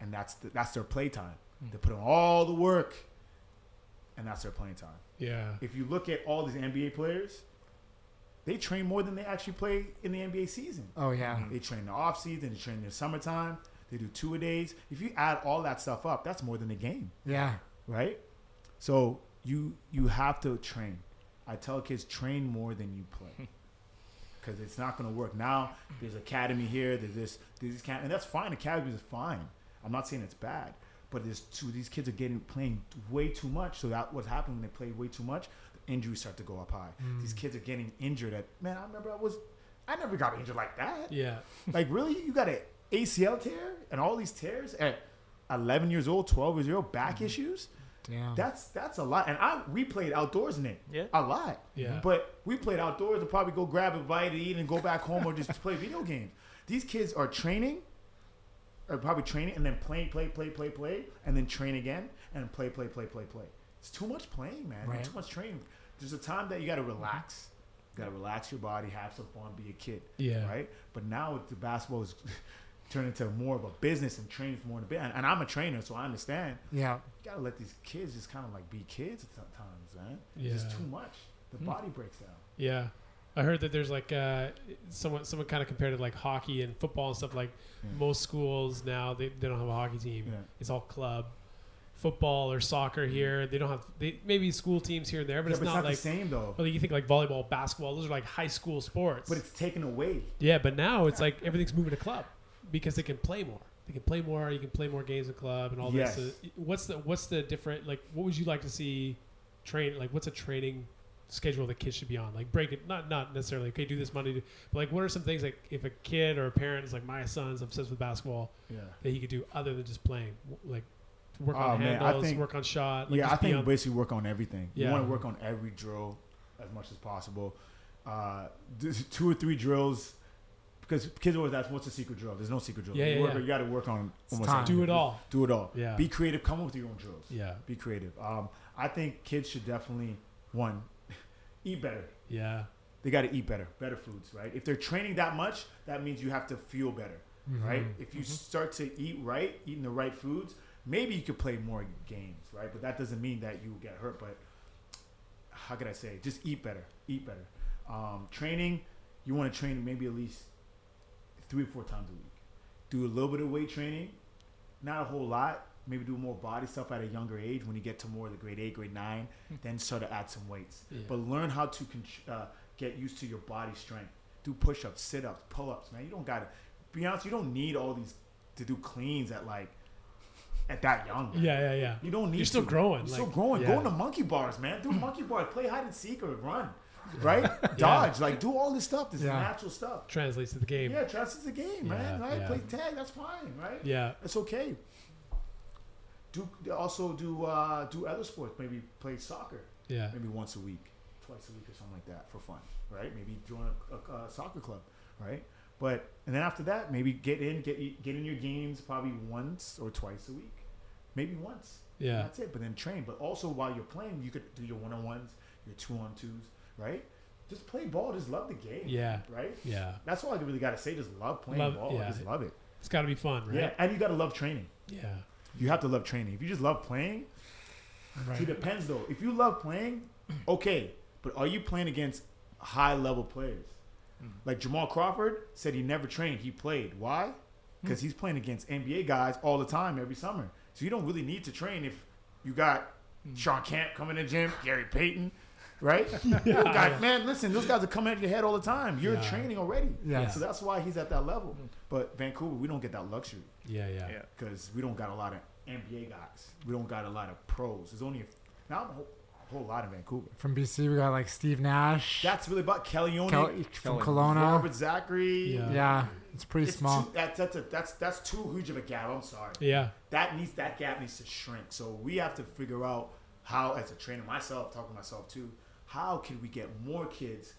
and that's the, that's their play time. Hmm. They put in all the work, and that's their playing time yeah. if you look at all these NBA players, they train more than they actually play in the NBA season. Oh yeah. Hmm. They train the off season, they train in the summertime, they do two a days. If you add all that stuff up, that's more than a game, Yeah. right? So you you have to train. I tell kids train more than you play. Because it's not going to work. Now there's academy here. There's this. There's this camp, and that's fine. Academy is fine. I'm not saying it's bad, but there's two. These kids are getting playing way too much. So that what's happening when they play way too much. The injuries start to go up high. Mm. These kids are getting injured. At man, I remember I was. I never got injured like that. Yeah. Like really, you got an ACL tear and all these tears at 11 years old, 12 years old, back mm-hmm. issues. Damn. That's that's a lot. And I we played outdoors in it. Yeah. A lot. Yeah. But we played outdoors to probably go grab a bite to eat and go back home or just play video games. These kids are training, or probably training and then playing, play, play, play, play, and then train again and play, play, play, play, play. It's too much playing, man. Right. Too much training. There's a time that you got to relax. You got to relax your body, have some fun, be a kid. Yeah. Right. But now the basketball is turned into more of a business and training more than a bit. And, and I'm a trainer, so I understand yeah. you gotta let these kids just kind of like be kids sometimes, man. Yeah. It's just too much. The body breaks down. Yeah. I heard that there's like uh, someone someone kind of compared it like hockey and football and stuff. Like most schools now they, they don't have a hockey team. Yeah. It's all club. Football or soccer here. They don't have they maybe school teams here and there, but Yeah, it's but it's not not like the same though. well, you think like volleyball, basketball. Those are like high school sports. But it's taken away. yeah, but now it's like everything's moving to club because they can play more. They can play more. You can play more games in club and all Yes. this. What's the what's the different like? What would you like to see train? Like, what's a training schedule the kids should be on? Like, break it. Not not necessarily okay. Do this Monday, but like, what are some things like if a kid or a parent is like my son's obsessed with basketball Yeah. that he could do other than just playing? Like, work Oh, on man, handles, think- work on shot. Like, yeah, I think on- basically work on everything. You Yeah. want to work on every drill as much as possible. Uh, two or three drills. Because kids always ask, "What's the secret drill?" There's no secret drill. Yeah, you yeah, work- yeah. You got to work on almost time. do it all. Do it all. Yeah. Be creative. Come up with your own drills. Yeah, Be creative. Um, I think kids should definitely one eat better. yeah, they got to eat better, better foods, right? If they're training that much, that means you have to feel better, right? If you start to eat right, eating the right foods, maybe you could play more games, right? But that doesn't mean that you get hurt. But how could I say? Just eat better, eat better. Um, training, you want to train maybe at least three or four times a week. Do a little bit of weight training, not a whole lot. Maybe do more body stuff at a younger age when you get to more of the grade eight, grade nine. then start to add some weights. Yeah. But learn how to uh, get used to your body strength. Do push ups, sit ups, pull ups, man. You don't got to be honest. You don't need all these to do cleans at like at that young. yeah, yeah, yeah. You don't need. You're still to. growing, You're still growing. yeah. Go into monkey bars, man. Do monkey bars. Play hide and seek or run. Right? Dodge. Like do all this stuff. This natural stuff. Translates to the game. Yeah, trust is a game, man. Right? Play tag. That's fine. Right? Yeah. It's okay. Do also do uh, do other sports. Maybe play soccer. Yeah. Maybe once a week, twice a week, or something like that for fun. Right? Maybe join a, a, a soccer club. Right? But and then after that, maybe get in get get in your games probably once or twice a week. Maybe once. Yeah. That's it. But then train. But also while you're playing, you could do your one on ones, your two on twos. Right? Just play ball. Just love the game. Yeah. Right? Yeah. That's all I really got to say. Just love playing Love- ball. yeah. Just love it. It's got to be fun, right? Yeah, and you got to love training. Yeah. You have to love training. If you just love playing, Right. it depends though. If you love playing, okay, but are you playing against high level players? Hmm. Like Jamal Crawford said, he never trained. He played. Why? Hmm. Because he's playing against NBA guys all the time, every summer. So you don't really need to train if you got hmm. Shawn Kemp coming to the gym, Gary Payton, right? You don't man, listen, those guys are coming at your head all the time. You're Yeah. training already. Yeah. So that's why he's at that level. But Vancouver, we don't get that luxury Yeah. Yeah. Yeah. because we don't got a lot of NBA guys. We don't got a lot of pros. There's only a, not a whole, whole lot in Vancouver. From BC, we got like Steve Nash. That's really about Kelly Olynyk, Kel- from Kelly. Kelowna. Robert Zachary. Yeah. Yeah, it's pretty It's small. Too, that, that's, a, that's that's too huge of a gap. I'm sorry. Yeah. That needs that gap needs to shrink. So we have to figure out how, as a trainer myself, talking to myself too, how can we get more kids,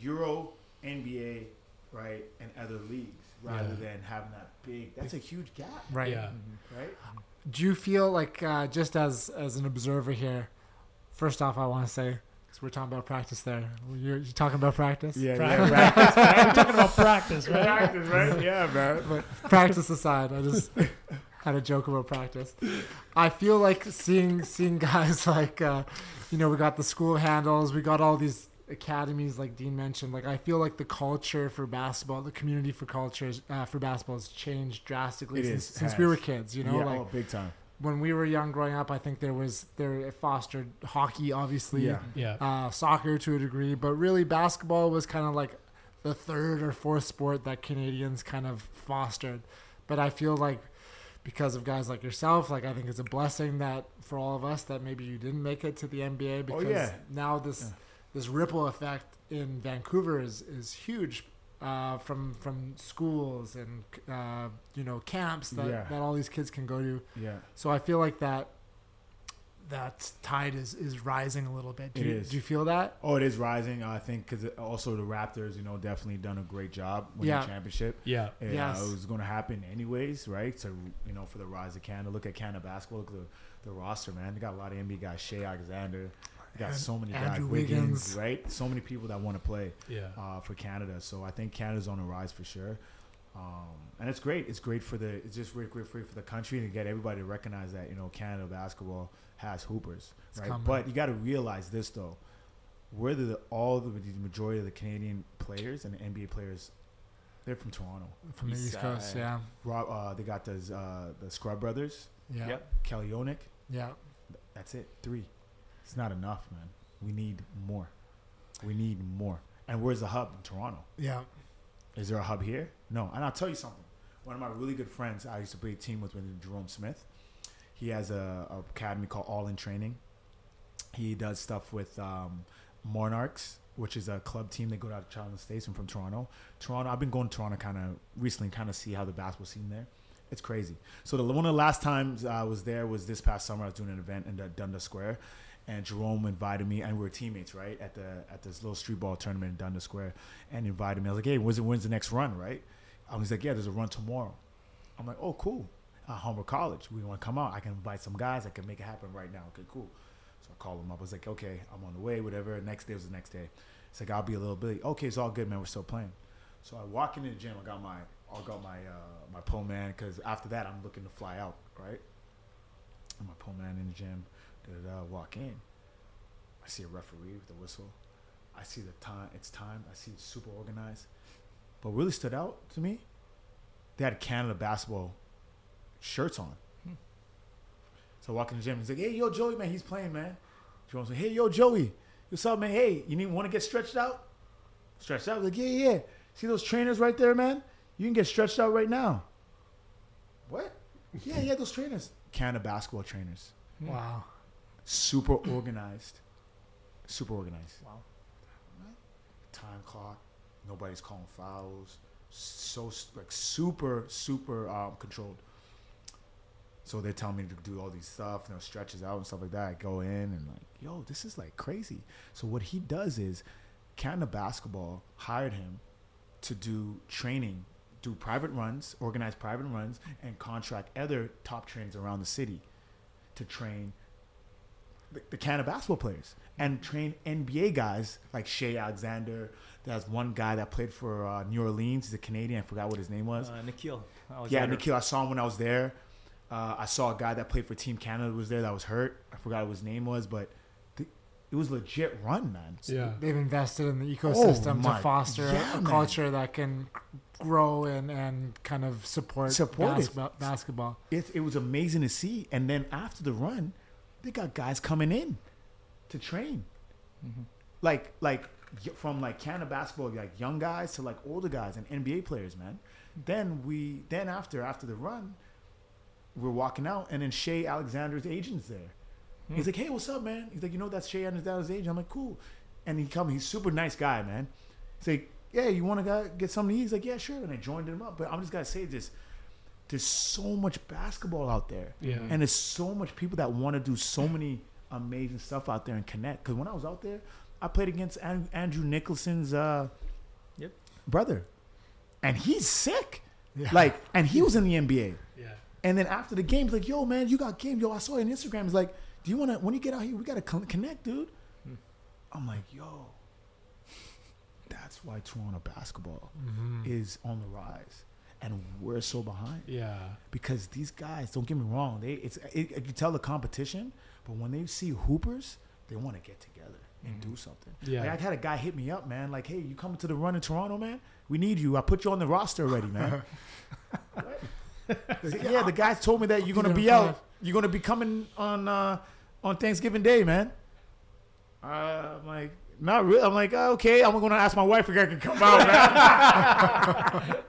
Euro, NBA, right, and other leagues, rather Yeah. than having that big. That's a huge gap, right. Yeah. right? Do you feel like uh, just as as an observer here? First off, I want to say because we're talking about practice there. You're, you're talking about practice. Yeah, Practice. yeah, We're talking about practice, right? practice, right? Yeah, man. But practice aside, I just had a joke about practice. I feel like seeing seeing guys like uh, you know we got the school handles, we got all these academies, like Dean mentioned, like I feel like the culture for basketball, the community for cultures uh, for basketball has changed drastically It since, is, since we were kids. You know, yeah, like oh, big time. when we were young growing up, I think there was there fostered hockey, obviously, Yeah. Yeah. uh, soccer to a degree, but really basketball was kind of like the third or fourth sport that Canadians kind of fostered. But I feel like because of guys like yourself, like I think it's a blessing that for all of us that maybe you didn't make it to the NBA because Oh, yeah. now this this ripple effect in Vancouver is is huge. Uh, from from schools and uh, you know camps that, Yeah. that all these kids can go to. Yeah. So I feel like that that tide is, is rising a little bit. Do It you, is. Do you feel that? Oh, it is rising. I think because also the Raptors, you know, definitely done a great job winning Yeah. the championship. Yeah. Yeah, Yes. it was going to happen anyways, right? So you know, for the rise of Canada, look at Canada basketball. Look at the, the roster, man. They got a lot of NBA guys. Shai Alexander. They got And so many Andrew guys. Wiggins, Wiggins. right? So many people that want to play Yeah. uh, for Canada. So I think Canada's on the rise for sure. Um, and it's great. It's great for the. It's just great, great, great for the country to get everybody to recognize that you know Canada basketball has hoopers, It's right? coming. But you got to realize this though, where the all the, the majority of the Canadian players and the NBA players, they're from Toronto. From the East East Coast, side. yeah. Rob, uh, they got those uh, the Scrubb brothers, Yeah. Yep. Kelly Olynyk. Yeah. That's it. Three. It's not enough, man. We need more. We need more. And where's the hub in Toronto? Yeah. Is there a hub here? No. And I'll tell you something. One of my really good friends I used to play a team with, with Jerome Smith. He has a, a academy called All In Training. He does stuff with um, Monarchs, which is a club team. that go out to Charlotte States. I'm from Toronto. Toronto. I've been going to Toronto kind of recently, kind of see how the basketball scene there. It's crazy. So the one of the last times I was there was this past summer. I was doing an event in the Dundas Square, and Jerome invited me, and we were teammates, right, at the at this little street ball tournament in Dundas Square, and invited me. I was like, "Hey, when's, when's the next run?" Right? I was like, "Yeah, there's a run tomorrow." I'm like, "Oh, cool." Uh, Humber College. We want to come out. I can invite some guys. I can make it happen right now. Okay, cool. So I called him up. I was like, "Okay, I'm on the way. Whatever." Next day was the next day. It's like I'll be a little bit. Okay, it's all good, man. We're still playing. So I walk into the gym. I got my I got my uh, my pole man because after that I'm looking to fly out, right? And my pole man in the gym. Da, da, da, walk in. I see a referee with the whistle. I see the time. It's time. I see it's super organized. But really stood out to me. They had Canada basketball shirts on. So I walk in the gym. He's like, "Hey, yo, Joey, man, he's playing, man." Jerome's like, "Hey, yo, Joey, what's up, man? Hey, you need want to get stretched out? Stretched out?" Like, "Yeah, yeah. See those trainers right there, man? You can get stretched out right now." What? Yeah, yeah, those trainers. Canada basketball trainers. Wow. Super organized. Super organized. Wow. Time clock. Nobody's calling fouls. So like super super um, controlled. So they tell me to do all these stuff, you know, stretches out and stuff like that. I go in and like, yo, this is like crazy. So what he does is, Canada Basketball hired him to do training, do private runs, organize private runs, and contract other top trainers around the city to train the, the Canada basketball players and train NBA guys like Shai Alexander. There's one guy that played for uh, New Orleans. He's a Canadian. I forgot what his name was. Uh, Nickeil. yeah. Nickeil. I saw him when I was there. Uh, I saw a guy that played for Team Canada was there that was hurt. I forgot what his name was, but th- it was legit run, man. Yeah. They've invested in the ecosystem my- to foster a- yeah, a, man. culture that can grow and, and kind of support, Support it. basketball, basketball. it, it was amazing to see. And then after the run, they got guys coming in to train, like like from like Canada basketball, like young guys to like older guys and NBA players, man. Then we then after after the run, we're walking out, and then Shai Alexander's agent's there. He's like, "Hey, what's up, man?" He's like, "You know that's Shai Alexander's agent." I'm like, "Cool," and he come. He's super nice guy, man. He's like, "Yeah, you want to get something to eat?" He's like, "Yeah, sure." And I joined him up. But I'm just gonna say this: there's so much basketball out there, Yeah. and there's so much people that want to do so many amazing stuff out there and connect. Because when I was out there, I played against An- Andrew Nicholson's uh, Yep. brother, and he's sick. Like, and he was in the NBA. Yeah. And then after the game, he's like, "Yo, man, you got game. Yo, I saw it on Instagram. He's like, do you want to? When you get out here, we gotta connect, dude." Hmm. I'm like, "Yo, that's why Toronto basketball mm-hmm. is on the rise, and we're so behind Yeah. because these guys. Don't get me wrong. They it's it, you tell the competition, but when they see hoopers, they want to get together. and do mm-hmm. something. Yeah. Like, I had a guy hit me up, man. Like, hey, you coming to the run in Toronto, man? We need you. I put you on the roster already, man. yeah, the guys told me that you're gonna be gonna out. You're gonna be coming on uh, on Thanksgiving Day, man. Uh, I'm like, not really. I'm like, oh, okay. I'm gonna ask my wife if I can come out, man.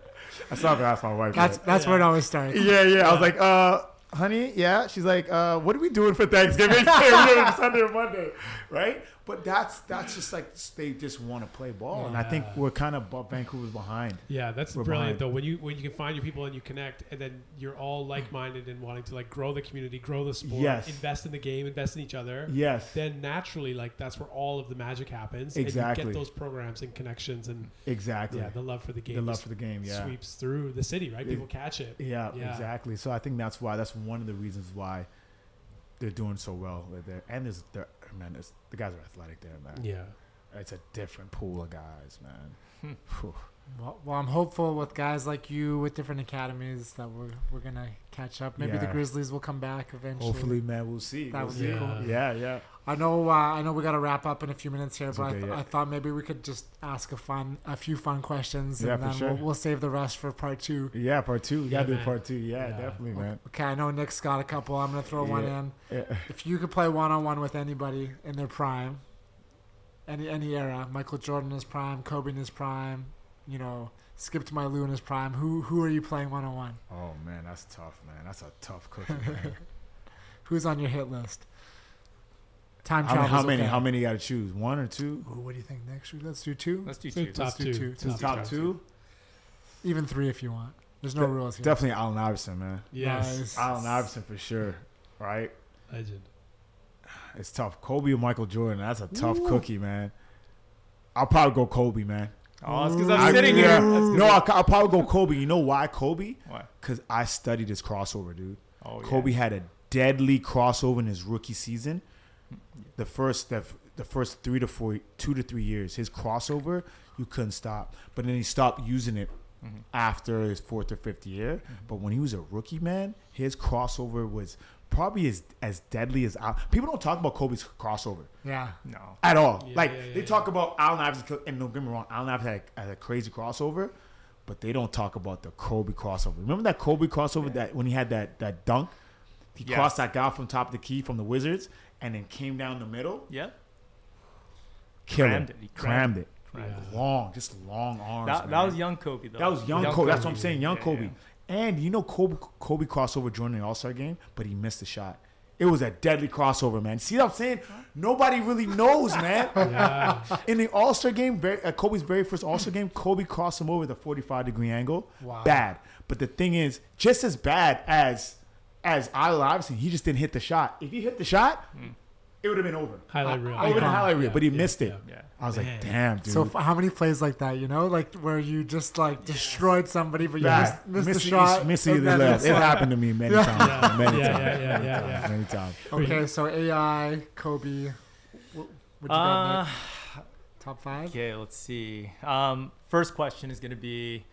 I still have to ask my wife. That's that. that's where it always starts. Yeah, yeah. I was like, uh, honey, yeah. She's like, uh, what are we doing for Thanksgiving? We're doing it Sunday or Monday, right? But that's that's just like they just want to play ball, and I think we're kind of Vancouver's behind. Yeah, that's We're brilliant behind. though. When you when you can find your people and you connect, and then you're all like minded and wanting to like grow the community, grow the sport, Yes. invest in the game, invest in each other. Yes. Then naturally, like that's where all of the magic happens. And you Exactly. get those programs and connections and Exactly. yeah, the love for the game. The love for the game, yeah. sweeps through the city, right? People catch it. Yeah, Yeah. exactly. So I think that's why that's one of the reasons why they're doing so well there. And there's they're, man, it's, the guys are athletic there, man. Yeah. It's a different pool of guys, man. Hmm. Well, well, I'm hopeful with guys like you with different academies that we're we're gonna catch up. Maybe the Grizzlies will come back eventually. Hopefully, man, we'll see. That We'll would be see. cool. Yeah, yeah. I know. Uh, I know we got to wrap up in a few minutes here, but I, th- yeah. I thought maybe we could just ask a fun, a few fun questions, Yeah, and then sure. we'll, we'll save the rest for part two. Yeah, part two. We Yeah, gotta do part two. Yeah, definitely, man. Okay, I know Nick's got a couple. I'm gonna throw one in. If you could play one on one with anybody in their prime, any any era, Michael Jordan is prime, Kobe in his prime, you know, Skip to my Lou in his prime. Who who are you playing one on one? Oh man, that's tough, man. That's a tough cookie. Man. Who's on your hit list? Time how, travel. how many? How many you gotta choose? One or two? Ooh, what do you think, next week? Let's do two. Let's do two. Let's do two. two. Top, Top two? Even three if you want. There's no De- rules here. Definitely Allen Iverson, man. Yes. Nice. Allen Iverson for sure. Right? Legend. It's tough. Kobe or Michael Jordan. That's a tough cookie, man. I'll probably go Kobe, man. Oh, it's because I'm I- sitting yeah. here. No, I- I'll, I'll probably go Kobe. You know why Kobe? Why? Because I studied his crossover, dude. Oh, yeah. Kobe had a deadly crossover in his rookie season. The first the, the first three to four, two to three years, his crossover you couldn't stop. But then he stopped using it Mm-hmm. after his fourth or fifth year. But when he was a rookie, man, his crossover was probably as as deadly as Al- people don't talk about Kobe's crossover Yeah. No. at all. Yeah, like yeah, yeah, they yeah. talk about Allen Iverson, and don't get me wrong, Allen Iverson had, a- had a crazy crossover, but they don't talk about the Kobe crossover. Remember that Kobe crossover that when he had that that dunk, he Yes. crossed that guy from top of the key from the Wizards, and then came down the middle, Yeah. killed Crammed it. He crammed, crammed it, Yeah. long, just long arms. That, that was young Kobe, though. That was young, Kobe. That's what I'm saying, young Yeah, Kobe. yeah. And you know, Kobe Kobe crossover in the All Star game, but he missed the shot. It was a deadly crossover, man. See what I'm saying? Nobody really knows, man. Yeah. In the All Star game, very, uh, Kobe's very first All Star game, Kobe crossed him over the 45 degree angle. Wow. Bad. But the thing is, just as bad as as I obviously he just didn't hit the shot. If he hit the shot, it would have been over. Highlight reel. It would have been highlight reel, Yeah, but he yeah, missed it. yeah. Yeah. I was Man. like, damn, dude. So f- how many plays like that? You know, like where you just like destroyed somebody, but you Bad. missed, missed the shot. Missing and the left. It like- happened to me many Yeah. times. Many Yeah, times. yeah, yeah, many yeah, times, yeah. Many times. Okay, so AI, Kobe. What, what you got, Uh, Nick? Top five. okay, let's see. Um, first question is going to be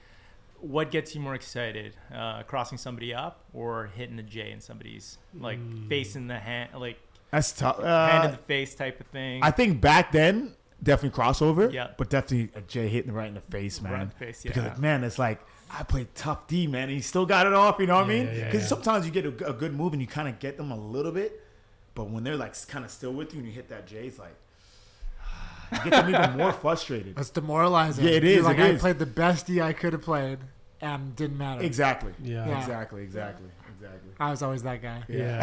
what gets you more excited? Uh, crossing somebody up or hitting a J in somebody's, like, face in the hand, like, That's tough. hand in Uh, the face type of thing? I think back then, definitely crossover. Yeah. But definitely a j Jay hitting right in the face, man. Right in the face, Because yeah. like, man, it's like I played tough D, man. And he still got it off. You know what I Yeah, mean? yeah, yeah, Because yeah. sometimes you get a, a good move and you kind of get them a little bit, but when they're like kind of still with you and you hit that J, it's like you get them even more frustrated. That's demoralizing. Yeah, it is. You're Like it I is. played the best D I could have played, and didn't matter. Exactly. Yeah. Yeah. Exactly. Exactly. Exactly. I was always that guy. Yeah.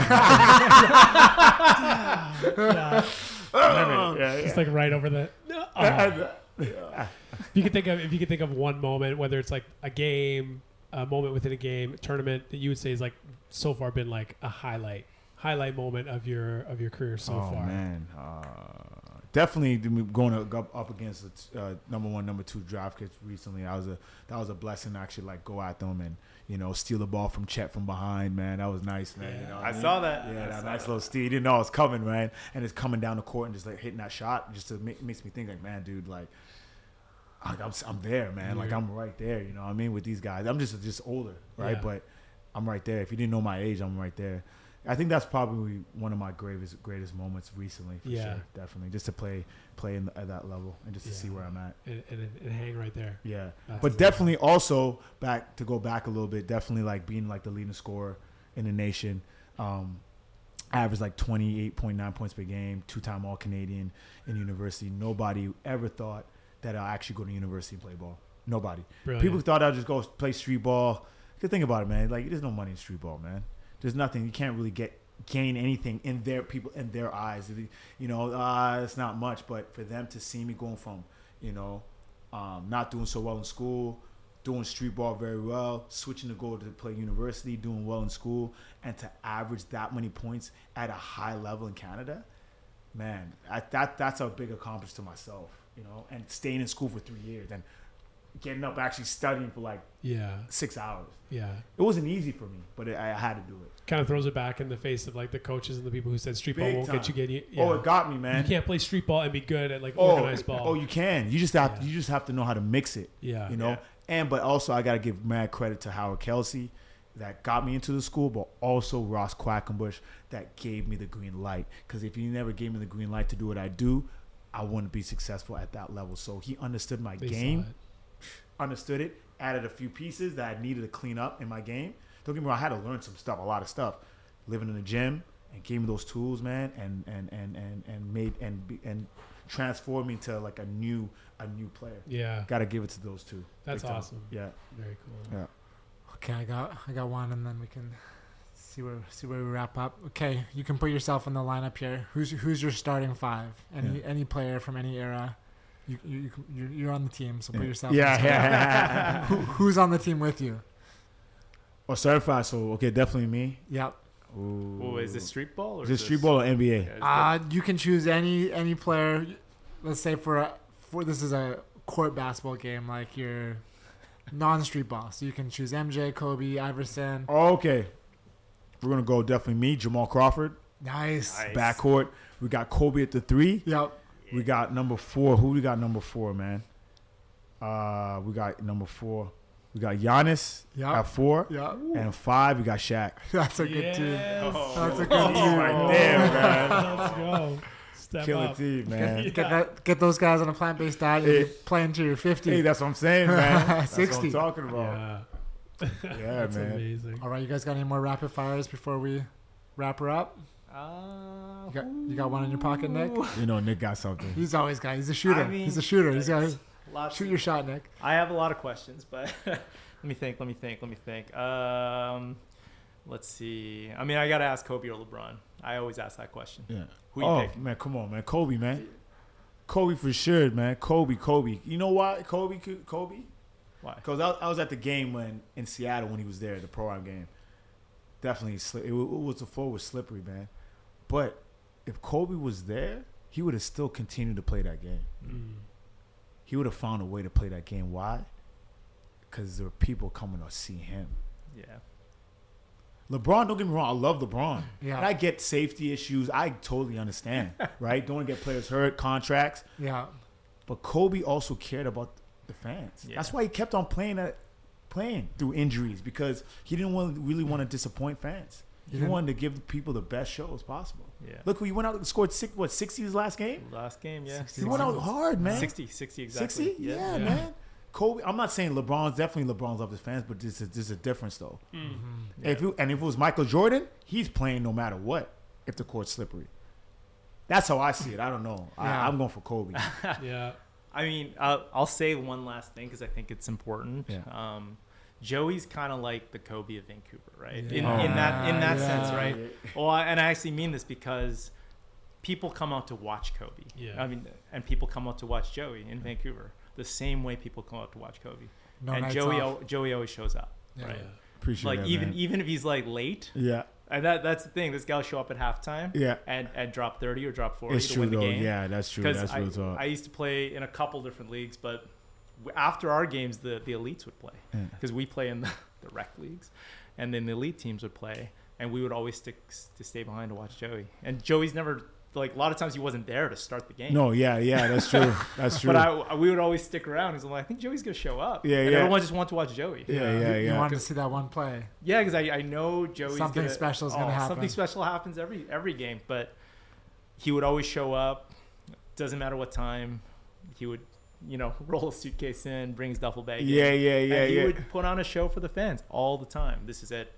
Yeah, yeah. It's like right over the. Oh. If you could think of if you could think of one moment, whether it's like a game, a moment within a game, a tournament that you would say is like so far been like a highlight, highlight moment of your of your career so oh far. man, uh, definitely going up against the uh, number one, number two draft kits recently. That was a that was a blessing to actually like go at them and you know steal the ball from Chet from behind. Man, that was nice, man. You know I mean? saw that. Yeah, I that nice that. little steal. He didn't know it was coming, man, and it's coming down the court and just like hitting that shot just to make, makes me think like, man, dude, like. Like I'm, I'm there, man. Like I'm right there. You know what I mean? With these guys, I'm just just older, right? Yeah. But I'm right there. If you didn't know my age, I'm right there. I think that's probably one of my greatest greatest moments recently. For Yeah. sure, definitely, just to play play in the, at that level and just to see where I'm at. and, and, and hang right there. Yeah, That's but definitely also back to go back a little bit. Definitely like being like the leading scorer in the nation. Um, average like twenty eight point nine points per game, two time All Canadian in university. Nobody ever thought that I'll actually go to university and play ball. Nobody. Brilliant. People thought I'd just go play street ball. Cause think about it, man. Like there's no money in street ball, man. There's nothing. You can't really get gain anything in their people in their eyes. You know, uh, it's not much, but for them to see me going from, you know, um, not doing so well in school, doing street ball very well, switching to go to play university, doing well in school, and to average that many points at a high level in Canada, man, I, that that's a big accomplishment to myself, you know. And staying in school for three years and getting up actually studying for like Yeah, six hours. yeah. It wasn't easy for me, but it, I had to do it. Kind of throws it back in the face of like the coaches and the people who said street ball won't get you getting. getting. Oh, it got me, man. You can't play street ball and be good at like oh, organized ball. oh, you can. You just have Yeah. you just have to know how to mix it. Yeah. you know. Yeah. And but also I gotta give mad credit to Howard Kelsey that got me into the school, but also Ross Quackenbush that gave me the green light. Because if he never gave me the green light to do what I do, I wouldn't be successful at that level. So he understood my They saw game. It. understood it, added a few pieces that I needed to clean up in my game. Don't get me wrong, I had to learn some stuff, a lot of stuff. Living in the gym and gave me those tools, man, and and and and, and made and and transformed me into like a new a new player. Yeah, Got to give it to those two. That's Big time. awesome. Yeah. very cool. Yeah. Okay, I got I got one, and then we can see where see where we wrap up. Okay, you can put yourself in the lineup here. Who's who's your starting five? Any Yeah. any player from any era. You you you can- you're, you're on the team, so put Yeah. yourself. Yeah, yeah. Who, who's on the team with you? Or certified, so okay, definitely me. Yep. Ooh. Oh, is this street ball or Is it is street ball or NBA? Yeah, Uh, you can choose any any player. Let's say for a, for this is a court basketball game, like your non-street ball. So you can choose MJ, Kobe, Iverson. Oh, okay. We're gonna go definitely me, Jamal Crawford, Nice. Nice. backcourt. We got Kobe at the three. Yep. We got number four. Who we got number four, man? Uh, we got number four. We got Giannis Yep. at four. Yep. And five, we got Shaq. That's a good team. Yes. That's a good Oh, team. right there, man. Let's go. Step Killer up. team, man. Get that, get those guys on a plant-based diet. Hey. You're playing to your 50. Hey, that's what I'm saying, man. That's 60. what I'm talking about. Yeah, Yeah, that's man. amazing. All right, you guys got any more rapid fires before we wrap her up? Uh, You got, you got one in your pocket, Nick? You know, Nick got something. He's always got. He's a shooter. I mean, he's a shooter. He's got. it's lots Shoot your shot, Nick. I have a lot of questions, but let me think. Let me think. Let me think. Um, let's see. I mean, I gotta ask Kobe or LeBron. I always ask that question. Yeah. Who you oh pick? man, come on, man, Kobe, man. Kobe for sure, man. Kobe, Kobe. You know why? Kobe, Kobe. Why? Because I, I was at the game when in Seattle when he was there, the pro am game. Definitely, sli- it, it was the floor was slippery, man. But if Kobe was there, he would have still continued to play that game. Mm. He would have found a way to play that game. Why? Because there were people coming to see him. Yeah. LeBron, don't get me wrong, I love LeBron. Yeah. And I get safety issues. I totally understand, right? Don't want to get players hurt, contracts. Yeah. But Kobe also cared about the fans. Yeah. That's why he kept on playing at, playing through injuries because he didn't want, really want to disappoint fans. He didn't- wanted to give people the best show as possible. Yeah. Look, he went out and scored six, what sixty his last game. Last game, yeah. He went out hard, man. 60, 60 exactly. 60? Yeah, man. Kobe, I'm not saying LeBron's definitely LeBron's love his fans, but this is this is a difference though. If you, and if it was Michael Jordan, he's playing no matter what. If the court's slippery, that's how I see it. I don't know. Yeah. I, I'm going for Kobe. Yeah, I mean, uh, I'll say one last thing because I think it's important. Yeah. Um, Joey's kind of like the Kobe of Vancouver, right? In, Yeah. in that in that Yeah. sense, right? Well, and I actually mean this because people come out to watch Kobe. Yeah. I mean, and people come out to watch Joey in Vancouver the same way people come out to watch Kobe. No and nights Joey, off. al- Joey always shows up, Yeah. right? Appreciate Like that, even man. even if he's like late, yeah, and that that's the thing. This guy will show up at halftime, Yeah. and and drop thirty or drop forty it's to true win the though. game. Yeah, that's true. That's I, real talk. I used to play in a couple different leagues, but w- after our games, the, the elites would play Yeah. because we play in the, the rec leagues, and then the elite teams would play, and we would always stick to stay behind to watch Joey. And Joey's never like a lot of times he wasn't there to start the game. No, yeah, yeah, that's true. That's true. But I, we would always stick around. He's like, I think Joey's gonna show up. Yeah, and yeah. Everyone just wanted to watch Joey. yeah, yeah, yeah. You yeah. wanted to see that one play. Yeah, because I, I know Joey's Something gonna, special is oh, gonna oh, happen. Something special happens every every game, but he would always show up. Doesn't matter what time. He would, you know, roll a suitcase in, bring his duffel bag. in, Yeah, yeah, yeah, and he yeah. would put on a show for the fans all the time. This is at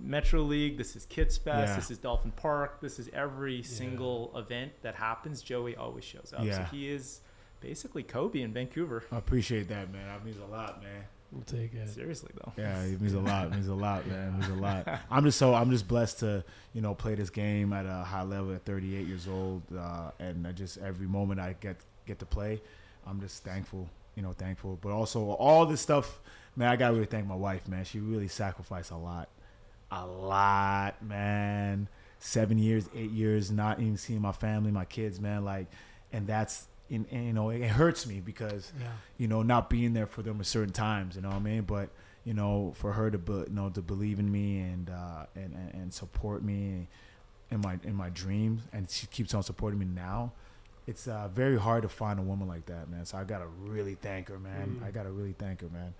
Metro League. This is Kids Fest. Yeah. This is Dolphin Park. This is every single event that happens. Joey always shows up. So Yeah. he is basically Kobe in Vancouver. I appreciate that, man. That means a lot, man. We'll take it. Seriously though. Yeah, it means a lot. It means a lot, man. It means a lot. I'm just so I'm just blessed to you know play this game at a high level at 38 years old, uh, and I just every moment I get get to play, I'm just thankful. You know, thankful. But also all this stuff, man. I gotta really thank my wife, man. She really sacrificed a lot, a lot, man. Seven years, eight years, not even seeing my family, my kids, man. Like, and that's. In, and, you know, it hurts me because Yeah. you know, not being there for them at certain times, you know what I mean? But, you know, for her to, be, you know, to believe in me and, uh, and, and, and support me in my, in my dreams, and she keeps on supporting me now. It's uh, very hard to find a woman like that, man. So I gotta really thank her, man. I gotta really thank her, man.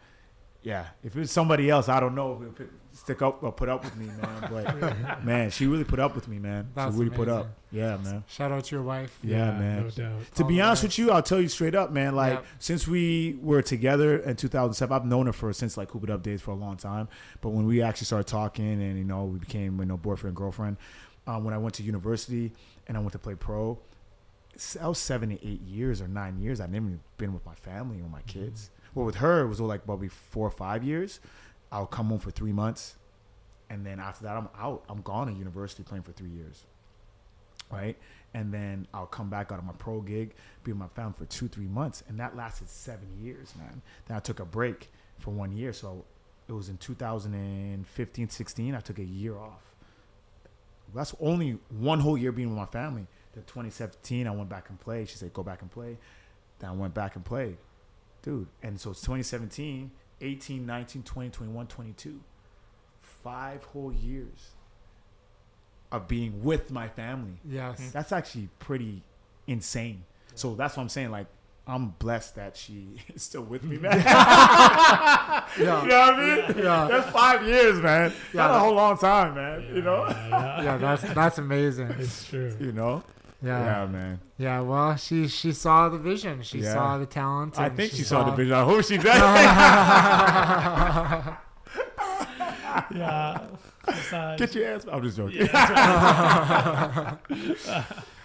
Yeah, if it was somebody else, I don't know if it would stick up or put up with me, man. But man, she really put up with me, man. That's she really put up. Yeah, man. Shout out to your wife. Yeah, man. No doubt. To be honest right. with you, I'll tell you straight up, man. Like Yep. since we were together in 2007, I've known her for since like Hoop It Up days for a long time. But when we actually started talking and you know we became you know boyfriend girlfriend, um, when I went to university and I went to play pro, that was seven eight years or nine years. I'd never been with my family or my kids. Well, with her, it was like probably four or five years. I'll come home for three months, and then after that, I'm out. I'm gone at university playing for three years right? And then I'll come back out of my pro gig, be with my family for two, three months, and that lasted seven years, man. Then I took a break for one year, so it was in 2015, 16. I took a year off. That's only one whole year being with my family. Then 2017, I went back and played. She said, "Go back and play." Then I went back and played, dude. And so it's 2017, 18, 19, 20, 21, 22. Five whole years of being with my family. Yes. Mm-hmm. That's actually pretty insane. So that's what I'm saying. Like, I'm blessed that she is still with me, man. Yeah. you know what I mean? Yeah. That's five years, man. Yeah. That's a whole long time, man. You know? Yeah, Yeah, that's that's amazing. it's true. You know? Yeah. Yeah, man. Yeah, well, she she saw the vision. She Yeah. saw the talent. I think she, saw the vision. I hope she does. Yeah. Besides- Get your ass. I'm just joking. a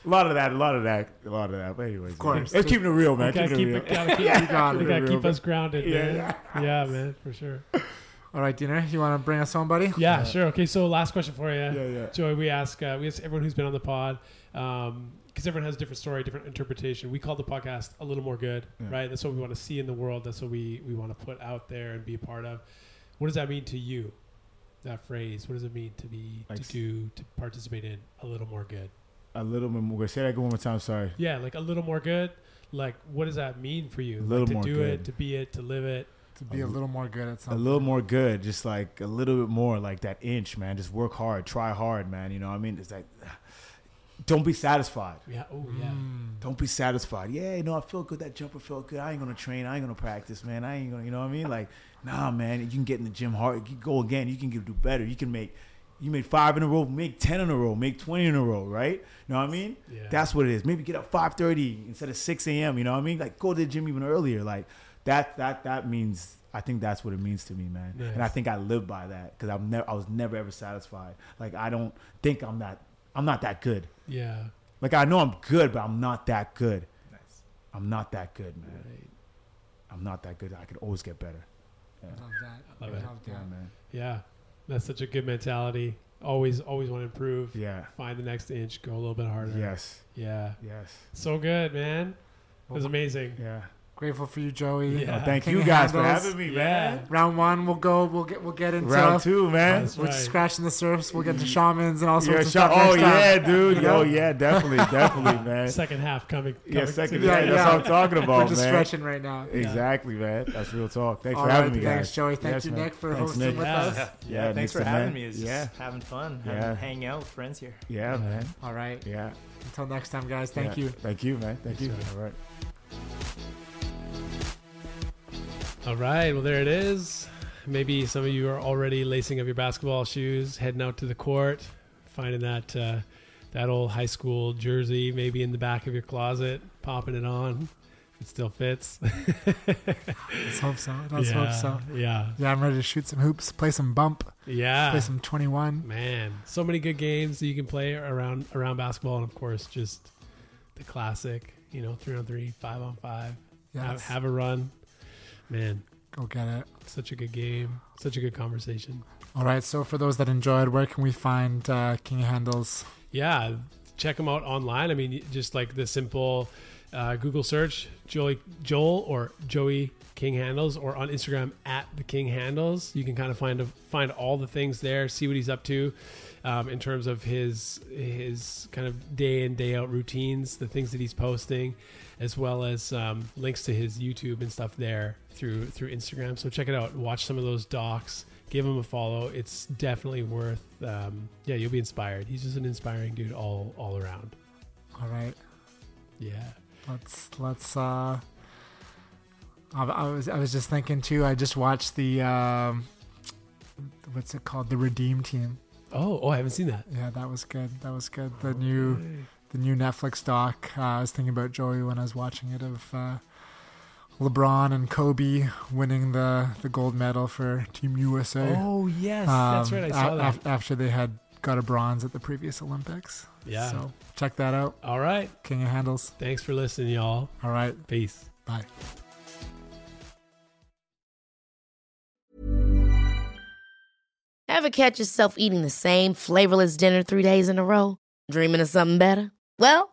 lot of that. A lot of that. A lot of that. But anyways, of course. let's keep it real, man. We gotta Keep keep it real. it, gotta keep, You got we gotta real, keep us grounded, Yeah, man. Yeah, man, for sure. All right, Dina, you want to bring us home, buddy? Yeah, sure. Okay, so last question for you. Yeah, yeah. Joey, we ask uh, we ask everyone who's been on the pod Um, because everyone has a different story, different interpretation. We call the podcast a little more good, Yeah. right? That's what we want to see in the world. That's what we we want to put out there and be a part of. What does that mean to you? That phrase. What does it mean to be Like to do to participate in a little more good? A little bit more. Say that again one more time. Sorry. Yeah, like a little more good. Like, what does that mean for you? A little like, to more do good. it, to be it, to live it. To be a little more good at something. a little more good, just like a little bit more, like that inch, man. Just work hard, try hard, man. You know what I mean? It's like, ah, don't be satisfied. Yeah. Oh, yeah. Mm. Don't be satisfied. Yeah, you know, I feel good. That jumper felt good. I ain't gonna train. I ain't gonna practice, man. I ain't gonna, you know what I mean? Like, nah, man. You can get in the gym hard. You go again. You can get, do better. You can make, you made five in a row. Make ten in a row. Make twenty in a row. Right? You know what I mean? Yeah. That's what it is. Maybe get up five thirty instead of six a.m. You know what I mean? Like, go to the gym even earlier. Like, that that that means. I think that's what it means to me, man. And I think I live by that because I'm never. I was never ever satisfied. Like, I don't think I'm that. I'm not that good. Yeah. Like I know I'm good, but I'm not that good. Nice. I'm not that good, man. Right. I'm not that good. I could always get better. Love that. Love it. Love Yeah, that. man. Yeah. That's such a good mentality. Always, always want to improve. Yeah. Find the next inch. Go a little bit harder. Yes. Yeah. Yes. So good, man. It was amazing. Yeah. Grateful for you, Joey. Yeah. Oh, thank King you of guys for having me, Yeah. man. Round one, we'll go. We'll get. We'll get into. Round two, man. That's We're right. just scratching the surface. We'll get to shamans and all sorts Yeah, of sure. stuff. Oh next time. yeah, dude. You know? Oh yeah, definitely, definitely, man. Second half coming. Yeah, coming second. soon. Yeah, Yeah, that's yeah. what I'm talking We're about, just man. stretching right now. Exactly, man. That's real talk. Thanks All for having right, me, thanks, guys. Joey. Thank Yes, you, man. Nick, for Thanks, hosting Nick. with us. yeah, Yeah, thanks for having me. It's Yeah. just having fun, Yeah. having, hanging out with friends here. Yeah, man. All right. Yeah. Until next time, guys. Thank Yeah. you. Thank you, man. Thank you. All right. All right, well there it is. Maybe some of you are already lacing up your basketball shoes, heading out to the court, finding that uh, that old high school jersey maybe in the back of your closet, popping it on. It still fits. Let's hope so. Let's yeah, hope so. Yeah, Yeah, I'm ready to shoot some hoops, play some bump, yeah. play some 21. Man, so many good games that you can play around around basketball, and of course, just the classic. You know, three on three, five on five. Have, have a run. Man, Go get it. such a good game. Such a good conversation. All right. So for those that enjoyed, where can we find uh, King Handles? yeah check them out online i mean just like the simple uh, google search joey joel or joey king handles or on instagram at the king handles you can kind of find find all the things there see what he's up to um, in terms of his his kind of day in day out routines the things that he's posting as well as um, links to his youtube and stuff there through through instagram so check it out watch some of those docs give him a follow. It's definitely worth. Um, yeah, you'll be inspired. He's just an inspiring dude all all around. All right. Yeah. Let's let's. uh I, I was I was just thinking too. I just watched the um, what's it called? The Redeem Team. Oh, oh, I haven't seen that. Yeah, that was good. That was good. The new the new Netflix doc. Uh, I was thinking about Joey when I was watching it of uh, LeBron and Kobe winning the the gold medal for Team USA. Oh yes, that's Um, right. I saw a- that. af- after they had got a bronze at the previous Olympics. Yeah. So check that out. all right. King of Handles. Thanks for listening, y'all. All right. Peace. Bye. Ever catch yourself eating the same flavorless dinner three days in a row? Dreaming of something better? Well,